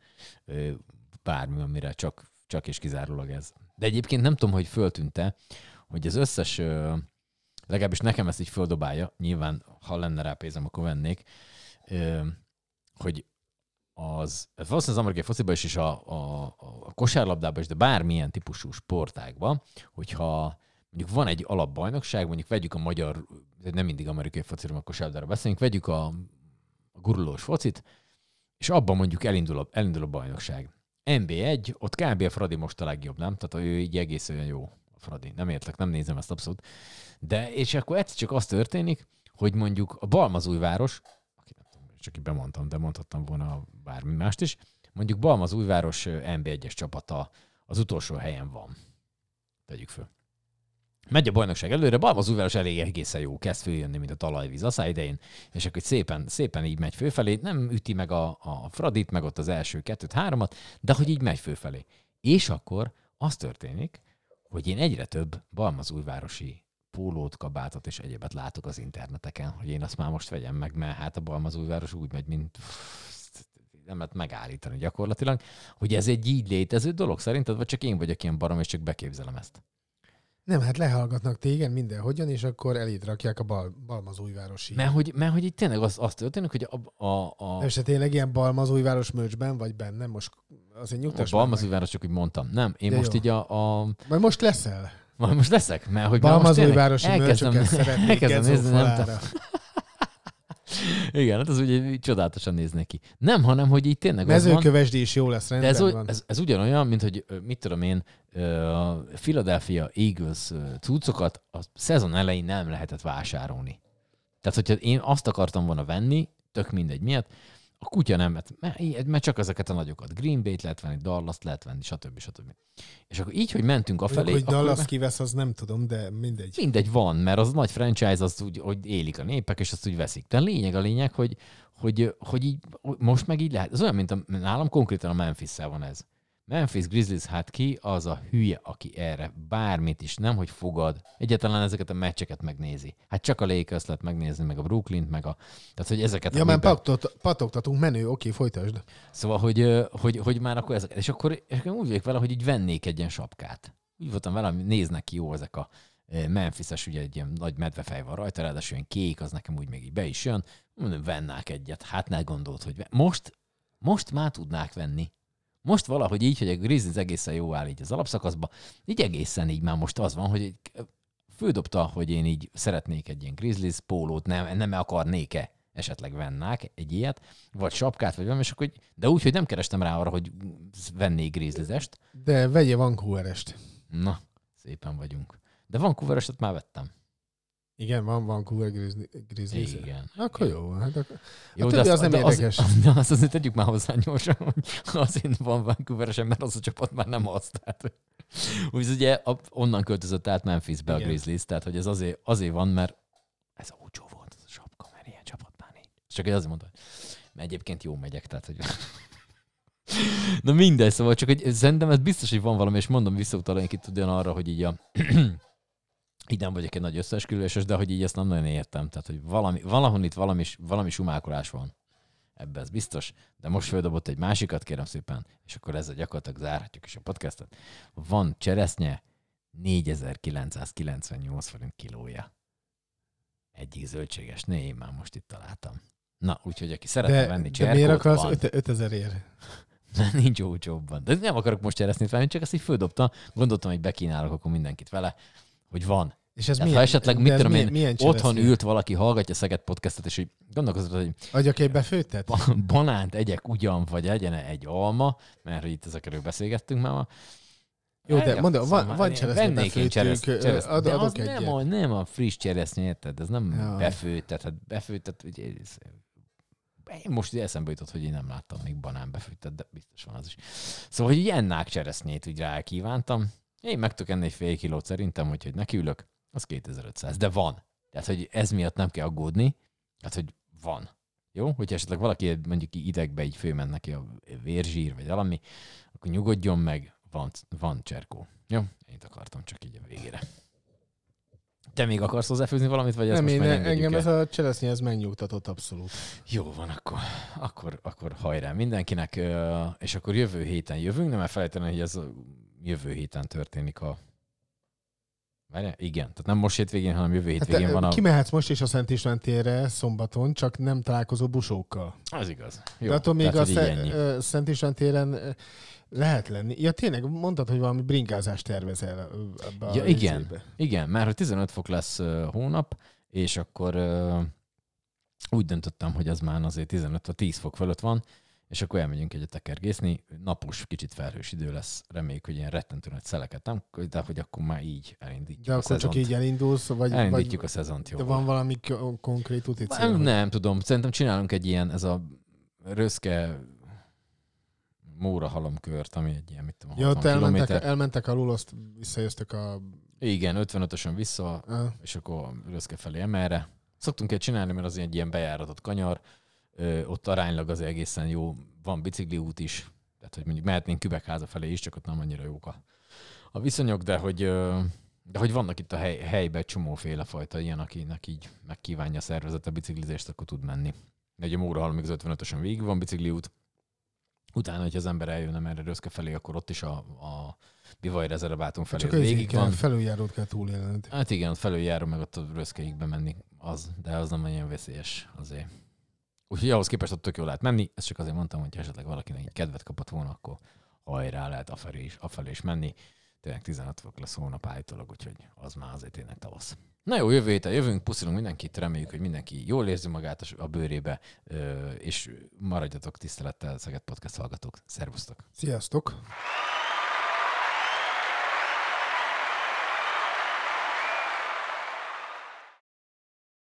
bármi, amire csak, csak és kizárólag ez. De egyébként nem tudom, hogy föltűnte, hogy az összes, legalábbis nekem ezt így földobálja, nyilván ha lenne rá pénzem, akkor vennék, hogy az, ez valószínűleg az amerikai fociban is, és a, a, a kosárlabdában is, de bármilyen típusú sportágban, hogyha mondjuk van egy alapbajnokság, mondjuk vegyük a magyar, nem mindig amerikai fociról, a kosárlabdára beszélünk, vegyük a, a gurulós focit, és abban mondjuk elindul a, elindul a bajnokság. NB1, ott kb. a Fradi most a legjobb, nem? Tehát ő így egész olyan jó, a Fradi. Nem értlek, nem nézem ezt abszolút. De, és akkor egyszer csak az történik, hogy mondjuk a Balmazújváros, csak így bemondtam, de mondhattam volna bármi mást is, mondjuk Balmazújváros ö, NB1-es csapata az utolsó helyen van. Tegyük föl. Megy a bajnokság előre, Balmazújváros elég egészen jó, kezd följönni, mint a talajvíz a idején, és akkor szépen, szépen így megy főfelé, nem üti meg a, a Fradit, meg ott az első kettőt, háromat, de hogy így megy főfelé. És akkor az történik, hogy én egyre több Balmazújvárosi pólót, kabátot és egyébet látok az interneteken, hogy én azt már most vegyem meg, mert hát a Balmazújváros úgy megy, mint nem lehet megállítani gyakorlatilag, hogy ez egy így létező dolog szerinted, vagy csak én vagyok ilyen barom, és csak beképzelem ezt? Nem, hát lehallgatnak téged mindenhogyan, és akkor eléd rakják a bal, Balmazújvárosi. Mert hogy, mert hogy itt tényleg az, az történik, hogy a, a, a, És tényleg ilyen Balmazújváros mörcsben vagy benne? Most azért a nyugtass meg. Balmazújváros, csak úgy mondtam. Nem, én Ja, most jó. így a, a Majd most leszel. majd most leszek, mert hogy Balmazújvárosi mörcsöket szeretnék elkezdem nézni, nem tudom. Igen, hát az ugye így csodálatosan néz neki. Nem, hanem, hogy így tényleg Mezőkövesdi is jó lesz, de rendben ez, úgy- van. ez, ez ugyanolyan, mint hogy mit tudom én, a Philadelphia Eagles cuccokat a szezon elején nem lehetett vásárolni. Tehát, hogyha én azt akartam volna venni, tök mindegy miatt, a kutya nem, mert, mert, csak ezeket a nagyokat. Green Bay-t lehet venni, Dallas-t lehet venni, stb. stb. És akkor így, hogy mentünk Mondjuk, afelé, hogy Dallas kivesz, az nem tudom, de mindegy. mindegy van, mert az nagy franchise, az úgy, hogy élik a népek, és azt úgy veszik. De a lényeg a lényeg, hogy, hogy, hogy így, most meg így lehet. Ez olyan, mint a, nálam konkrétan a memphis van ez. Memphis Grizzlies, hát ki az a hülye, aki erre bármit is nem, hogy fogad, egyáltalán ezeket a meccseket megnézi. Hát csak a Lakers lehet megnézni, meg a Brooklyn, meg a... Tehát, hogy ezeket Ja, miben- patot, patogtatunk, menő, oké, folytasd. Szóval, hogy, hogy, hogy már akkor ezeket. És akkor, és akkor úgy vagyok vele, hogy így vennék egy ilyen sapkát. Úgy voltam vele, hogy néznek ki jó ezek a Memphises, ugye egy ilyen nagy medvefej van rajta, ráadásul ilyen kék, az nekem úgy még így be is jön. Mondom, vennák egyet. Hát ne gondolt, hogy most, most már tudnák venni. Most valahogy így, hogy a Grizzlies egészen jó áll így az alapszakaszba, így egészen így már most az van, hogy egy, fődobta, hogy én így szeretnék egy ilyen Grizzlies pólót, nem, nem akarnék-e esetleg vennák egy ilyet, vagy sapkát, vagy valami, és akkor, de úgy, hogy nem kerestem rá arra, hogy vennék Grizzlies-est. De vegye Vancouverest. Na, szépen vagyunk. De Vancouver-eset már vettem. Igen, van Vancouver Grizzlies. Igen. Akkor jó. van, Hát akkor... Jó, A többi az nem de érdekes. de azt azért tegyük már hozzá gyorsan, hogy azért van vancouver mert az a csapat már nem az. Tehát, úgy ugye a, onnan költözött át Memphisbe a Igen. Grizzlies, tehát hogy ez azért, azért van, mert ez olcsó volt ez a sapka, mert ilyen csapat már nincs. Csak egy azért mondta, hogy mert egyébként jó megyek, tehát hogy... Na mindegy, szóval csak hogy szerintem ez biztos, hogy van valami, és mondom, visszautalunk itt ugyanarra, hogy így a így nem vagyok egy nagy összeesküvéses, de hogy így ezt nem nagyon értem. Tehát, hogy valami, valahol itt valami, valami sumákolás van ebbe ez biztos, de most földobott egy másikat, kérem szépen, és akkor ezzel gyakorlatilag zárhatjuk is a podcastot. Van cseresznye, 4998 forint kilója. Egyik zöldséges, né, én már most itt találtam. Na, úgyhogy aki szeretne De, venni de miért akarsz van. 5000 ér? Nincs olcsóbban. De nem akarok most cseresznét venni, csak ezt így földobtam. Gondoltam, hogy bekínálok akkor mindenkit vele, hogy van. És ez Tehát milyen, ha esetleg, mit tudom milyen, én, milyen Otthon ült valaki, hallgatja Szeged podcastot, és így gondolkozott, hogy befőttet? ba- banánt egyek ugyan, vagy legyen egy alma, mert itt ezekről beszélgettünk már. Jó, de Eljátszom mondom, van, már. van cseresznye én cseresznye, cseresznye. ad, de az nem a, nem a friss cseresznye, érted? Ez nem Jaj. befőttet, hát befőttet, ugye, én most eszembe jutott, hogy én nem láttam még banán befőttet, de biztos van az is. Szóval, hogy jennák cseresznyét úgy rákívántam. Én meg tudok enni egy fél kilót szerintem, hogy, nekiülök, az 2500, de van. Tehát, hogy ez miatt nem kell aggódni, hát, hogy van. Jó? Hogyha esetleg valaki mondjuk idegbe így főment neki a vérzsír, vagy valami, akkor nyugodjon meg, van, van cserkó. Jó? Én akartam csak így a végére. Te még akarsz hozzáfőzni valamit, vagy ezt Nem, most én, megengedjük engem el? ez a cseresznye, ez megnyugtatott abszolút. Jó van, akkor, akkor, akkor hajrá mindenkinek, és akkor jövő héten jövünk, nem elfelejteni, hogy ez jövő héten történik a... Várjál? Igen, tehát nem most hétvégén, hanem jövő Hát hétvégén te, van a... Kimehetsz most is a Szent István térre szombaton, csak nem találkozó busókkal. Az igaz. Jó, de attól még tehát, a Sze- Szent István téren lehet lenni. Ja, tényleg mondtad, hogy valami bringázást tervezel ebbe Ja, a igen. izébe. Igen, mert hogy 15 fok lesz hónap, és akkor úgy döntöttem, hogy az már azért 15 vagy 10 fok fölött van, és akkor elmegyünk egyet tekergészni. Napos, kicsit felhős idő lesz, reméljük, hogy ilyen rettentő nagy szeleket nem, de hogy akkor már így elindítjuk De a akkor csak szezont. így elindulsz, vagy, elindítjuk vagy a szezont, jó. de van valami konkrét úti cél? nem, nem tudom, szerintem csinálunk egy ilyen, ez a röszke Móra halomkört, ami egy ilyen, mit tudom, Ja, 60 ott elmentek, kilométer. elmentek alul, azt visszajöttek a... Igen, 55-ösen vissza, a és akkor Röszke felé emelre. Szoktunk egy csinálni, mert az egy ilyen bejáratott kanyar, ö, ott aránylag az egészen jó, van bicikliút is, tehát hogy mondjuk mehetnénk Kübekháza felé is, csak ott nem annyira jók a, a viszonyok, de hogy, ö, de hogy vannak itt a hely, helyben csomóféle fajta ilyen, akinek így megkívánja a szervezet a biciklizést, akkor tud menni. De Egy Móra még az 55-ösen végig van bicikliút, utána, hogy az ember eljön erre Röszke felé, akkor ott is a, a bivaj rezervátunk felé csak végig kell, van. felüljárót kell túlélned. Hát igen, felüljárom meg ott a röszkeig bemenni, az, de az nem olyan veszélyes azért. Úgyhogy ahhoz képest ott tök jól lehet menni, ezt csak azért mondtam, hogy esetleg valakinek egy kedvet kapott volna, akkor hajrá lehet afelé is, afelé is menni. Tényleg 16 fok lesz hónap állítólag, úgyhogy az már azért tényleg tavasz. Na jó, jövő héten jövünk, puszilunk mindenkit, reméljük, hogy mindenki jól érzi magát a- bőrébe, és maradjatok tisztelettel Szeged Podcast hallgatók. Szervusztok! Sziasztok!